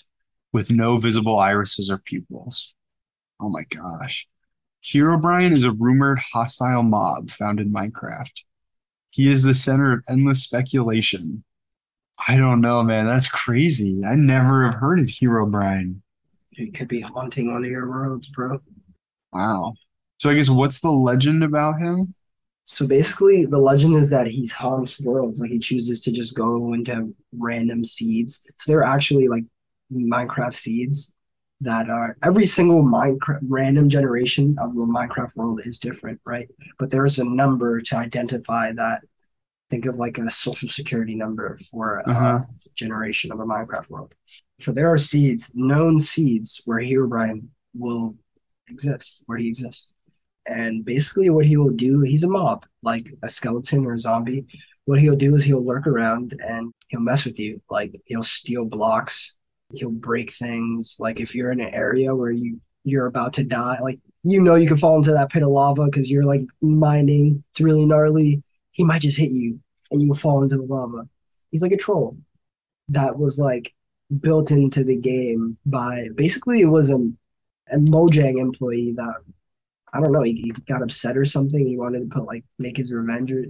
B: with no visible irises or pupils. Oh my gosh. Hero Brian is a rumored hostile mob found in Minecraft. He is the center of endless speculation. I don't know, man. That's crazy. I never have heard of Hero Brian.
A: it could be haunting of your worlds, bro.
B: Wow. So I guess what's the legend about him?
A: So basically, the legend is that he haunts worlds. Like he chooses to just go into random seeds. So they're actually like Minecraft seeds that are every single Minecraft random generation of the Minecraft world is different, right? But there's a number to identify that. Think of like a social security number for a
B: Uh-huh.
A: generation of a Minecraft world. So there are seeds, known seeds, where Herobrine will exist, where he exists. And basically, what he will do, he's a mob, like a skeleton or a zombie. What he'll do is he'll lurk around and he'll mess with you. Like he'll steal blocks, he'll break things. Like if you're in an area where you you're about to die, like you know you can fall into that pit of lava because you're like mining. It's really gnarly. He might just hit you and you fall into the lava. He's like a troll. That was like built into the game by basically it was a, a Mojang employee that I don't know, he, he got upset or something. He wanted to put like make his revenge or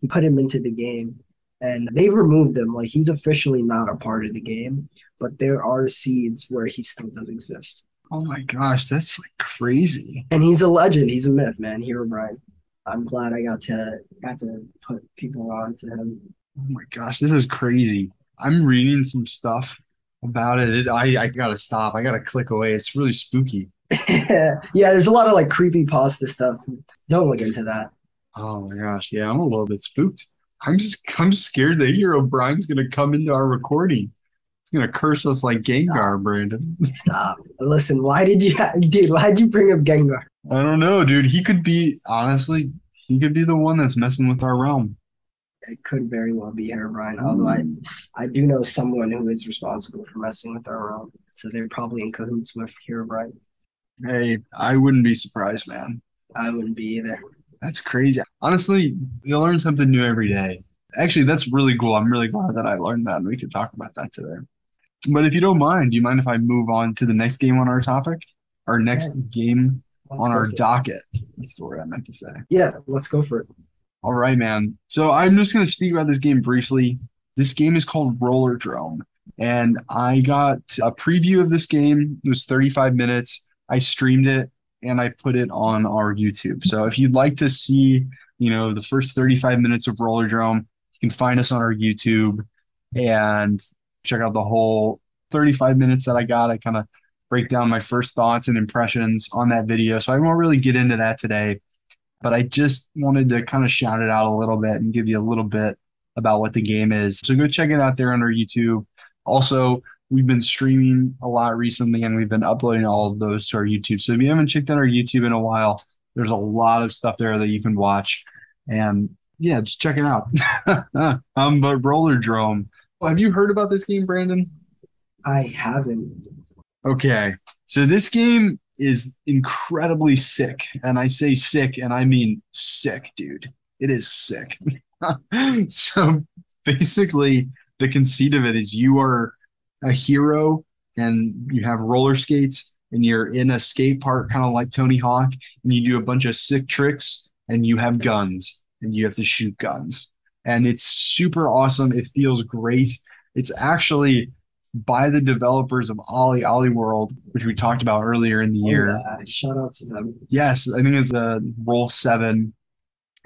A: he put him into the game and they've removed him. Like he's officially not a part of the game, but there are seeds where he still does exist.
B: Oh my gosh, that's like crazy.
A: And he's a legend. He's a myth, man. Hero Brian. I'm glad I got to got to put people on to him.
B: Oh my gosh, this is crazy. I'm reading some stuff about it. It- I I gotta stop. I gotta click away. It's really spooky.
A: yeah, there's a lot of like creepy pasta stuff. Don't look into that.
B: Oh my gosh, yeah, I'm a little bit spooked. I'm just I'm scared that Hero Brian's gonna come into our recording. He's gonna curse us like Gengar, Brandon.
A: Stop. Listen, why did you, dude? Why did you bring up Gengar?
B: I don't know, dude. He could be honestly, he could be the one that's messing with our realm.
A: It could very well be Herobrine, although I, I do know someone who is responsible for messing with our realm. So they're probably in cahoots with Herobrine.
B: Hey, I wouldn't be surprised, man.
A: I wouldn't be either.
B: That's crazy. Honestly, you learn something new every day. Actually, that's really cool. I'm really glad that I learned that and we could talk about that today. But if you don't mind, do you mind if I move on to the next game on our topic? Our next game
A: Let's
B: on our
A: for it.
B: docket. That's the word I meant to say.
A: Yeah, let's go for it.
B: All right, man. So I'm just going to speak about this game briefly. This game is called Rollerdrome. and I got a preview of this game. It was 35 minutes. I streamed it and I put it on our YouTube. So if you'd like to see, you know, the first 35 minutes of Rollerdrome, you can find us on our YouTube and check out the whole 35 minutes that I got. I kind of break down my first thoughts and impressions on that video. So I won't really get into that today but I just wanted to kind of shout it out a little bit and give you a little bit about what the game is. So go check it out there on our YouTube. Also, we've been streaming a lot recently and we've been uploading all of those to our YouTube. So if you haven't checked out our YouTube in a while, there's a lot of stuff there that you can watch. And yeah, just check it out. um, but Roller Rollerdrome. Have you heard about this game, Brandon?
A: I haven't.
B: Okay. So this game is incredibly sick. And I say sick, and I mean sick, dude. It is sick. so basically, the conceit of it is you are a hero and you have roller skates and you're in a skate park, kind of like Tony Hawk, and you do a bunch of sick tricks and you have guns and you have to shoot guns. And it's super awesome. It feels great. It's actually by the developers of OlliOlli World, which we talked about earlier in the oh, year.
A: Yeah. Shout out to them.
B: Yes, I think it's uh, a Roll Seven.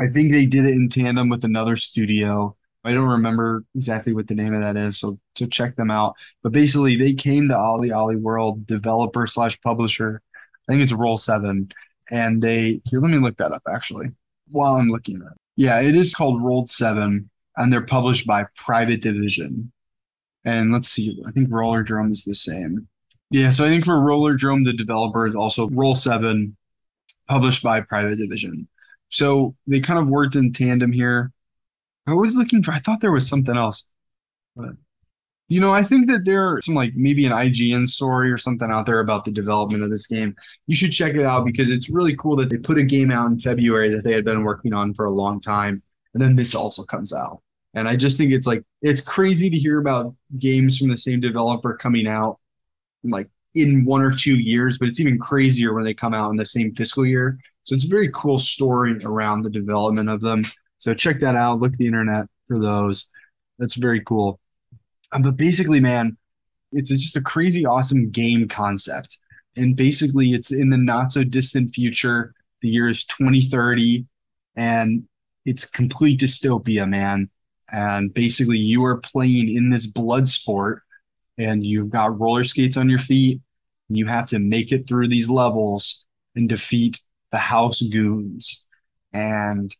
B: I think they did it in tandem with another studio. I don't remember exactly what the name of that is, so to check them out. But basically, they came to OlliOlli World, developer slash publisher. I think it's Roll Seven, and they here. Let me look that up actually while I'm looking at it. Yeah, it is called Roll Seven, and they're published by Private Division. And let's see, I think Rollerdrome is the same. Yeah, so I think for Rollerdrome, the developer is also Roll Seven, published by Private Division. So they kind of worked in tandem here. I was looking for, I thought there was something else. But, you know, I think that there's some like maybe an IGN story or something out there about the development of this game. You should check it out because it's really cool that they put a game out in February that they had been working on for a long time. And then this also comes out. And I just think it's like, it's crazy to hear about games from the same developer coming out like in one or two years, but it's even crazier when they come out in the same fiscal year. So it's a very cool story around the development of them. So check that out. Look the internet for those. That's very cool. Um, but basically, man, it's just a crazy, awesome game concept. And basically, it's in the not so distant future. The year is 2030, and it's complete dystopia, man. And basically, you are playing in this blood sport, and you've got roller skates on your feet. You have to make it through these levels and defeat the House Goons. And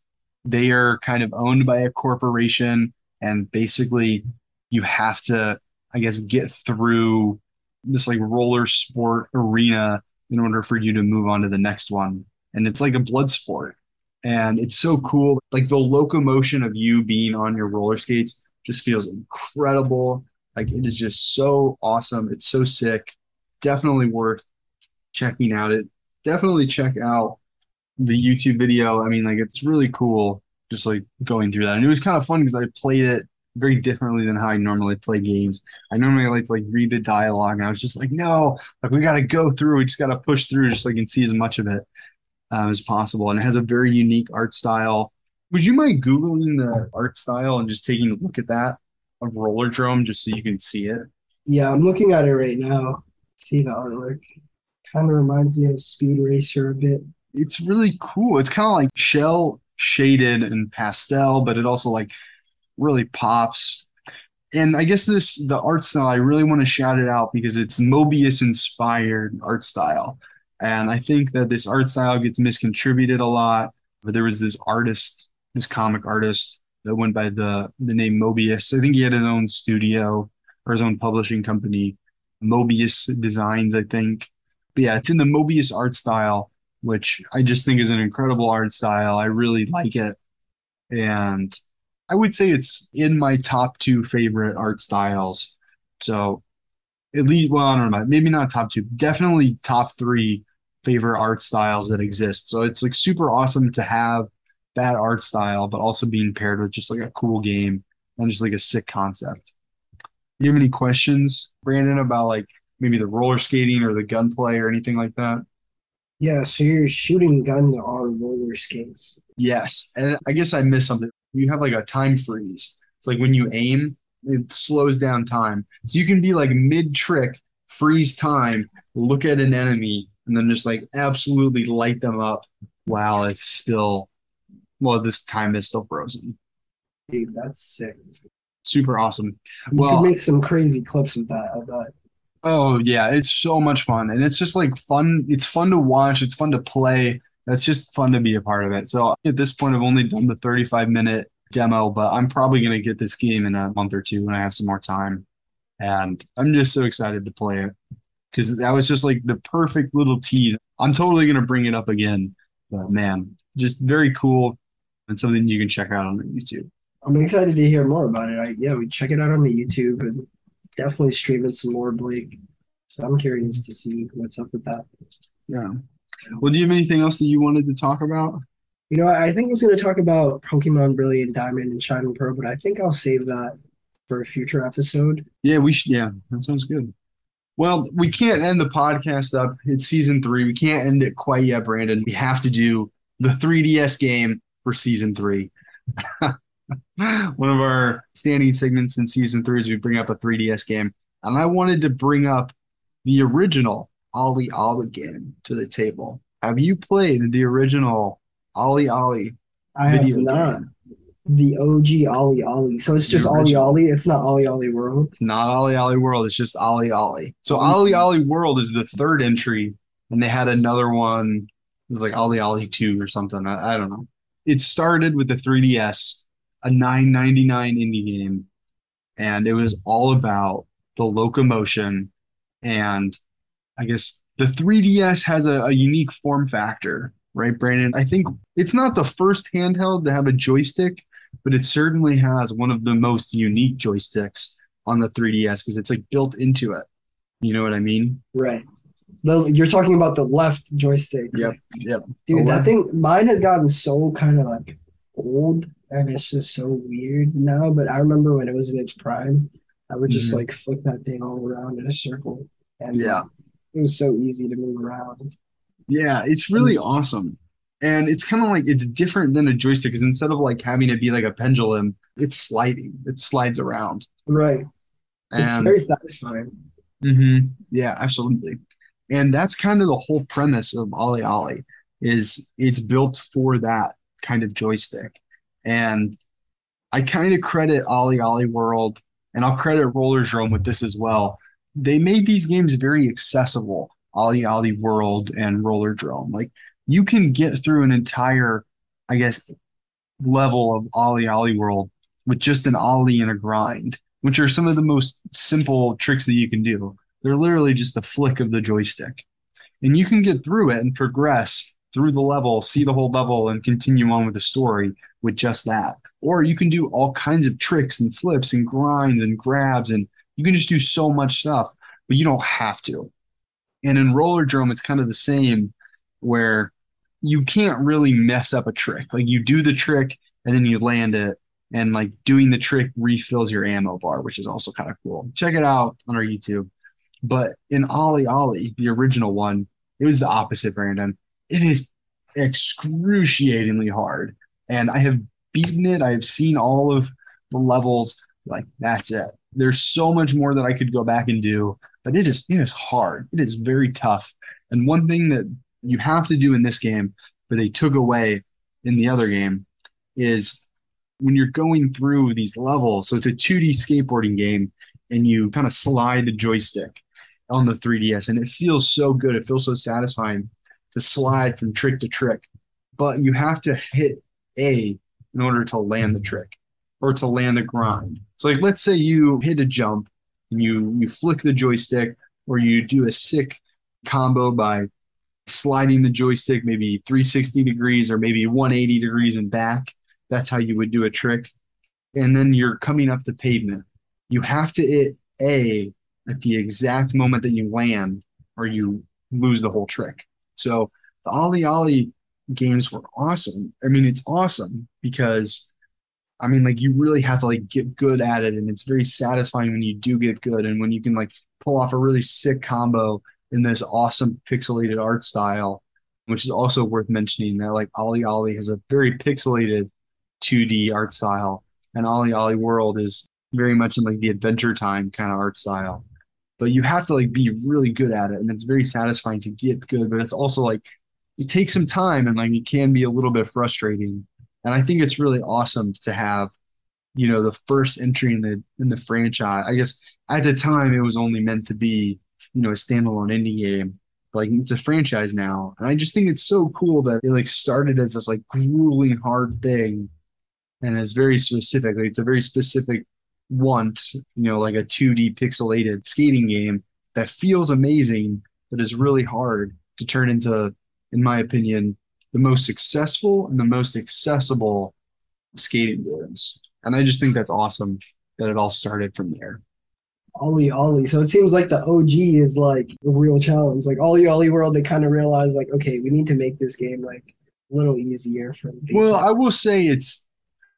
B: they are kind of owned by a corporation and basically you have to i guess get through this like roller sport arena in order for you to move on to the next one. And it's like a blood sport. And it's so cool. Like the locomotion of you being on your roller skates just feels incredible. Like it is just so awesome. It's so sick. Definitely worth checking out it. Definitely check out the YouTube video, I mean, like it's really cool just like going through that. And it was kind of fun because I played it very differently than how I normally play games. I normally like to like read the dialogue, and I was just like, no, like we got to go through. We just got to push through just so I can see as much of it uh, as possible. And it has a very unique art style. Would you mind googling the art style and just taking a look at that of Rollerdrome just so you can see it?
A: Yeah, I'm looking at it right now. See the artwork. Kind of reminds me of Speed Racer a bit
B: it's really cool. It's kind of like shell shaded and pastel, but it also like really pops. And I guess this the art style I really want to shout it out because it's Moebius inspired art style. And I think that this art style gets miscontributed a lot. But there was this artist, this comic artist that went by the the name Moebius. I think he had his own studio or his own publishing company, Moebius Designs, I think. But yeah, it's in the Moebius art style which I just think is an incredible art style. I really like it. And I would say it's in my top two favorite art styles. So at least, well, I don't know, maybe not top two, definitely top three favorite art styles that exist. So it's like super awesome to have that art style, but also being paired with just like a cool game and just like a sick concept. Do you have any questions, Brandon, about like maybe the roller skating or the gunplay or anything like that?
A: Yeah, so you're shooting guns on roller skates.
B: Yes. And I guess I missed something. You have like a time freeze. It's like when you aim, it slows down time. So you can be like mid trick, freeze time, look at an enemy, and then just like absolutely light them up while it's still, well, this time is still frozen.
A: Dude, that's sick.
B: Super awesome.
A: You well, make some crazy clips with that, I bet.
B: Oh yeah, it's so much fun, and it's just like fun. It's fun to watch. It's fun to play. That's just fun to be a part of it. So at this point, I've only done the 35 minute demo, but I'm probably to get this game in a month or two when I have some more time. And I'm just so excited to play it because that was just like the perfect little tease. I'm totally to bring it up again, but man, just very cool and something you can check out on YouTube.
A: I'm excited to hear more about it. I, yeah, we check it out on the YouTube and definitely streaming some more, Blake. So I'm curious to see what's up with that.
B: Yeah. Well, do you have anything else that you wanted to talk about?
A: You know, I think I was going to talk about Pokemon Brilliant Diamond and Shining Pearl, but I think I'll save that for a future episode.
B: Yeah, we should. Yeah, that sounds good. Well, we can't end the podcast up. It's season three. We can't end it quite yet, Brandon. We have to do the 3DS game for season three. One of our standing segments in season three is we bring up a 3DS game. And I wanted to bring up the original OlliOlli game to the table. Have you played the original OlliOlli
A: I have not. Game? The OG OlliOlli. So it's just OlliOlli. It's not OlliOlli World.
B: It's not OlliOlli World. It's just OlliOlli. So mm-hmm. OlliOlli World is the third entry, and they had another one. It was like OlliOlli 2 or something. I, I don't know. It started with the 3DS, a 9.99 indie game, and it was all about the locomotion and I guess the 3DS has a, a unique form factor, right, Brandon? I think it's not the first handheld to have a joystick, but it certainly has one of the most unique joysticks on the 3DS because it's like built into it. You know what I mean?
A: Right. The, you're talking about the left joystick.
B: Yep. Yep.
A: Dude, that thing, mine has gotten so kind of like old and it's just so weird now. But I remember when it was in its prime, I would just mm-hmm. like flick that thing all around in a circle. And
B: yeah,
A: it was so easy to move around.
B: Yeah, it's really mm-hmm. awesome. And it's kind of like it's different than a joystick because instead of like having it be like a pendulum, it's sliding. It slides around.
A: Right. And, it's very satisfying.
B: Mm-hmm, yeah, absolutely. And that's kind of the whole premise of OlliOlli is it's built for that kind of joystick. And I kind of credit OlliOlli World and I'll credit Rollerdrome with this as well. They made these games very accessible, OlliOlli World and Rollerdrome. Like you can get through an entire, I guess, level of OlliOlli World with just an Ollie and a grind, which are some of the most simple tricks that you can do. They're literally just a flick of the joystick. And you can get through it and progress through the level, see the whole level, and continue on with the story with just that. Or you can do all kinds of tricks and flips and grinds and grabs, and you can just do so much stuff, but you don't have to. And in Rollerdrome, it's kind of the same where you can't really mess up a trick. Like you do the trick and then you land it, and like doing the trick refills your ammo bar, which is also kind of cool. Check it out on our YouTube. But in OlliOlli, the original one, it was the opposite, Brandon. It is excruciatingly hard and I have beaten it. I have seen all of the levels. Like that's it. There's so much more that I could go back and do, but it is it is hard. It is very tough. And one thing that you have to do in this game, but they took away in the other game, is when you're going through these levels. So it's a 2D skateboarding game, and you kind of slide the joystick on the 3DS, and it feels so good. It feels so satisfying to slide from trick to trick. But you have to hit a in order to land the trick or to land the grind. So like let's say you hit a jump and you you flick the joystick or you do a sick combo by sliding the joystick maybe 360 degrees or maybe 180 degrees and back. That's how you would do a trick. And then you're coming up to pavement. You have to hit A at the exact moment that you land or you lose the whole trick. So the OlliOlli games were awesome. I mean, it's awesome because I mean, like you really have to like get good at it, and it's very satisfying when you do get good, and when you can like pull off a really sick combo in this awesome pixelated art style, which is also worth mentioning that like OlliOlli has a very pixelated 2D art style, and OlliOlli World is very much in like the Adventure Time kind of art style. But you have to like be really good at it, and it's very satisfying to get good. But it's also like it takes some time and like it can be a little bit frustrating. And I think it's really awesome to have, you know, the first entry in the in the franchise. I guess at the time it was only meant to be, you know, a standalone indie game. Like it's a franchise now. And I just think it's so cool that it like started as this like grueling hard thing and it's very specific. Like, it's a very specific want, you know, like a 2D pixelated skating game that feels amazing, but is really hard to turn into, in my opinion, the most successful and the most accessible skating games. And I just think that's awesome that it all started from there.
A: OlliOlli. So it seems like the OG is like a real challenge. Like OlliOlli World, they kind of realized like, okay, we need to make this game like a little easier for
B: people. Well, I will say it's,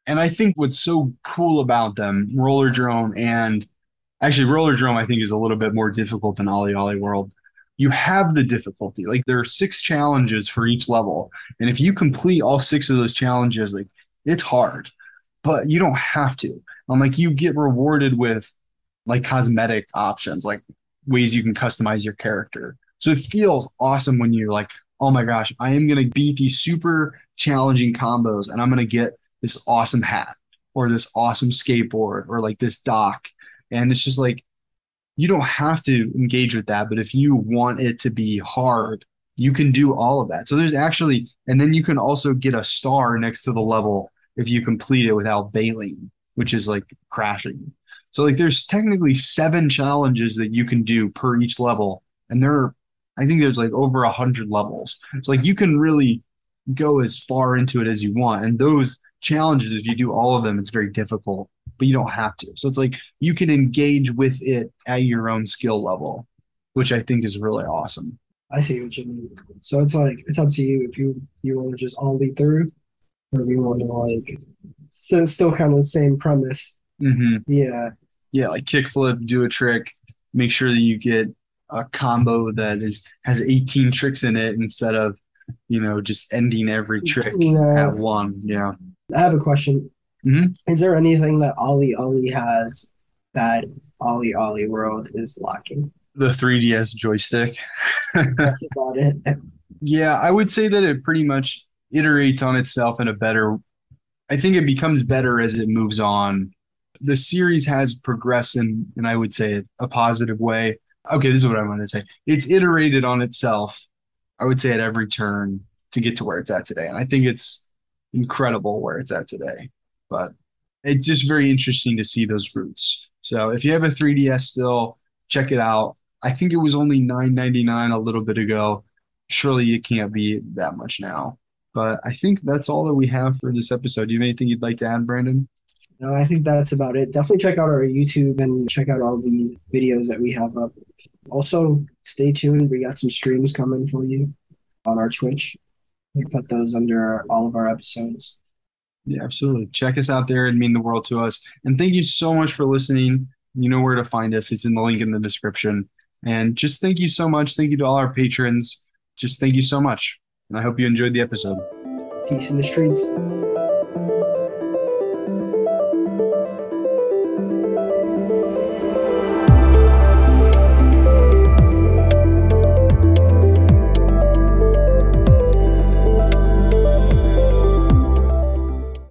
B: and I think what's so cool about them, Rollerdrome and actually Rollerdrome, I think is a little bit more difficult than OlliOlli World. You have the difficulty. Like there are six challenges for each level, and if you complete all six of those challenges, like it's hard, but you don't have to. I'm like you get rewarded with like cosmetic options, like ways you can customize your character. So it feels awesome when you're like, oh my gosh, I am going to beat these super challenging combos and I'm going to get this awesome hat or this awesome skateboard or like this dock. And it's just like, you don't have to engage with that. But if you want it to be hard, you can do all of that. So there's actually, and then you can also get a star next to the level if you complete it without bailing, which is like crashing. So like there's technically seven challenges that you can do per each level, and there are I think there's like over a hundred levels. So like you can really go as far into it as you want. And those challenges, if you do all of them, it's very difficult, but you don't have to. So it's like you can engage with it at your own skill level, which I think is really awesome.
A: I see what you mean. So it's like it's up to you if you you want to just all lead through, or if you want to like still still kind of the same premise.
B: Mm-hmm.
A: Yeah
B: yeah, like kickflip, do a trick, make sure that you get a combo that is has 18 tricks in it instead of you know just ending every trick at one. Yeah.
A: I have a question.
B: Mm-hmm.
A: Is there anything that OlliOlli has that OlliOlli World is lacking?
B: The 3DS joystick.
A: That's about it.
B: Yeah, I would say that it pretty much iterates on itself in a better. I think it becomes better as it moves on the series has progressed in, and I would say a positive way. Okay, this is what I want to say. It's iterated on itself, I would say, at every turn to get to where it's at today. And I think it's incredible where it's at today. But it's just very interesting to see those roots. So if you have a 3DS still, check it out. I think it was only $9.99 a little bit ago. Surely it can't be that much now. But I think that's all that we have for this episode. Do you have anything you'd like to add, Brandon?
A: No, I think that's about it. Definitely check out our YouTube and check out all these videos that we have up. Also, stay tuned. We got some streams coming for you on our Twitch. We put those under all of our episodes.
B: Yeah, absolutely. Check us out there. It'd mean the world to us. And thank you so much for listening. You know where to find us. It's in the link in the description. And just thank you so much. Thank you to all our patrons. Just thank you so much. And I hope you enjoyed the episode.
A: Peace in the streets.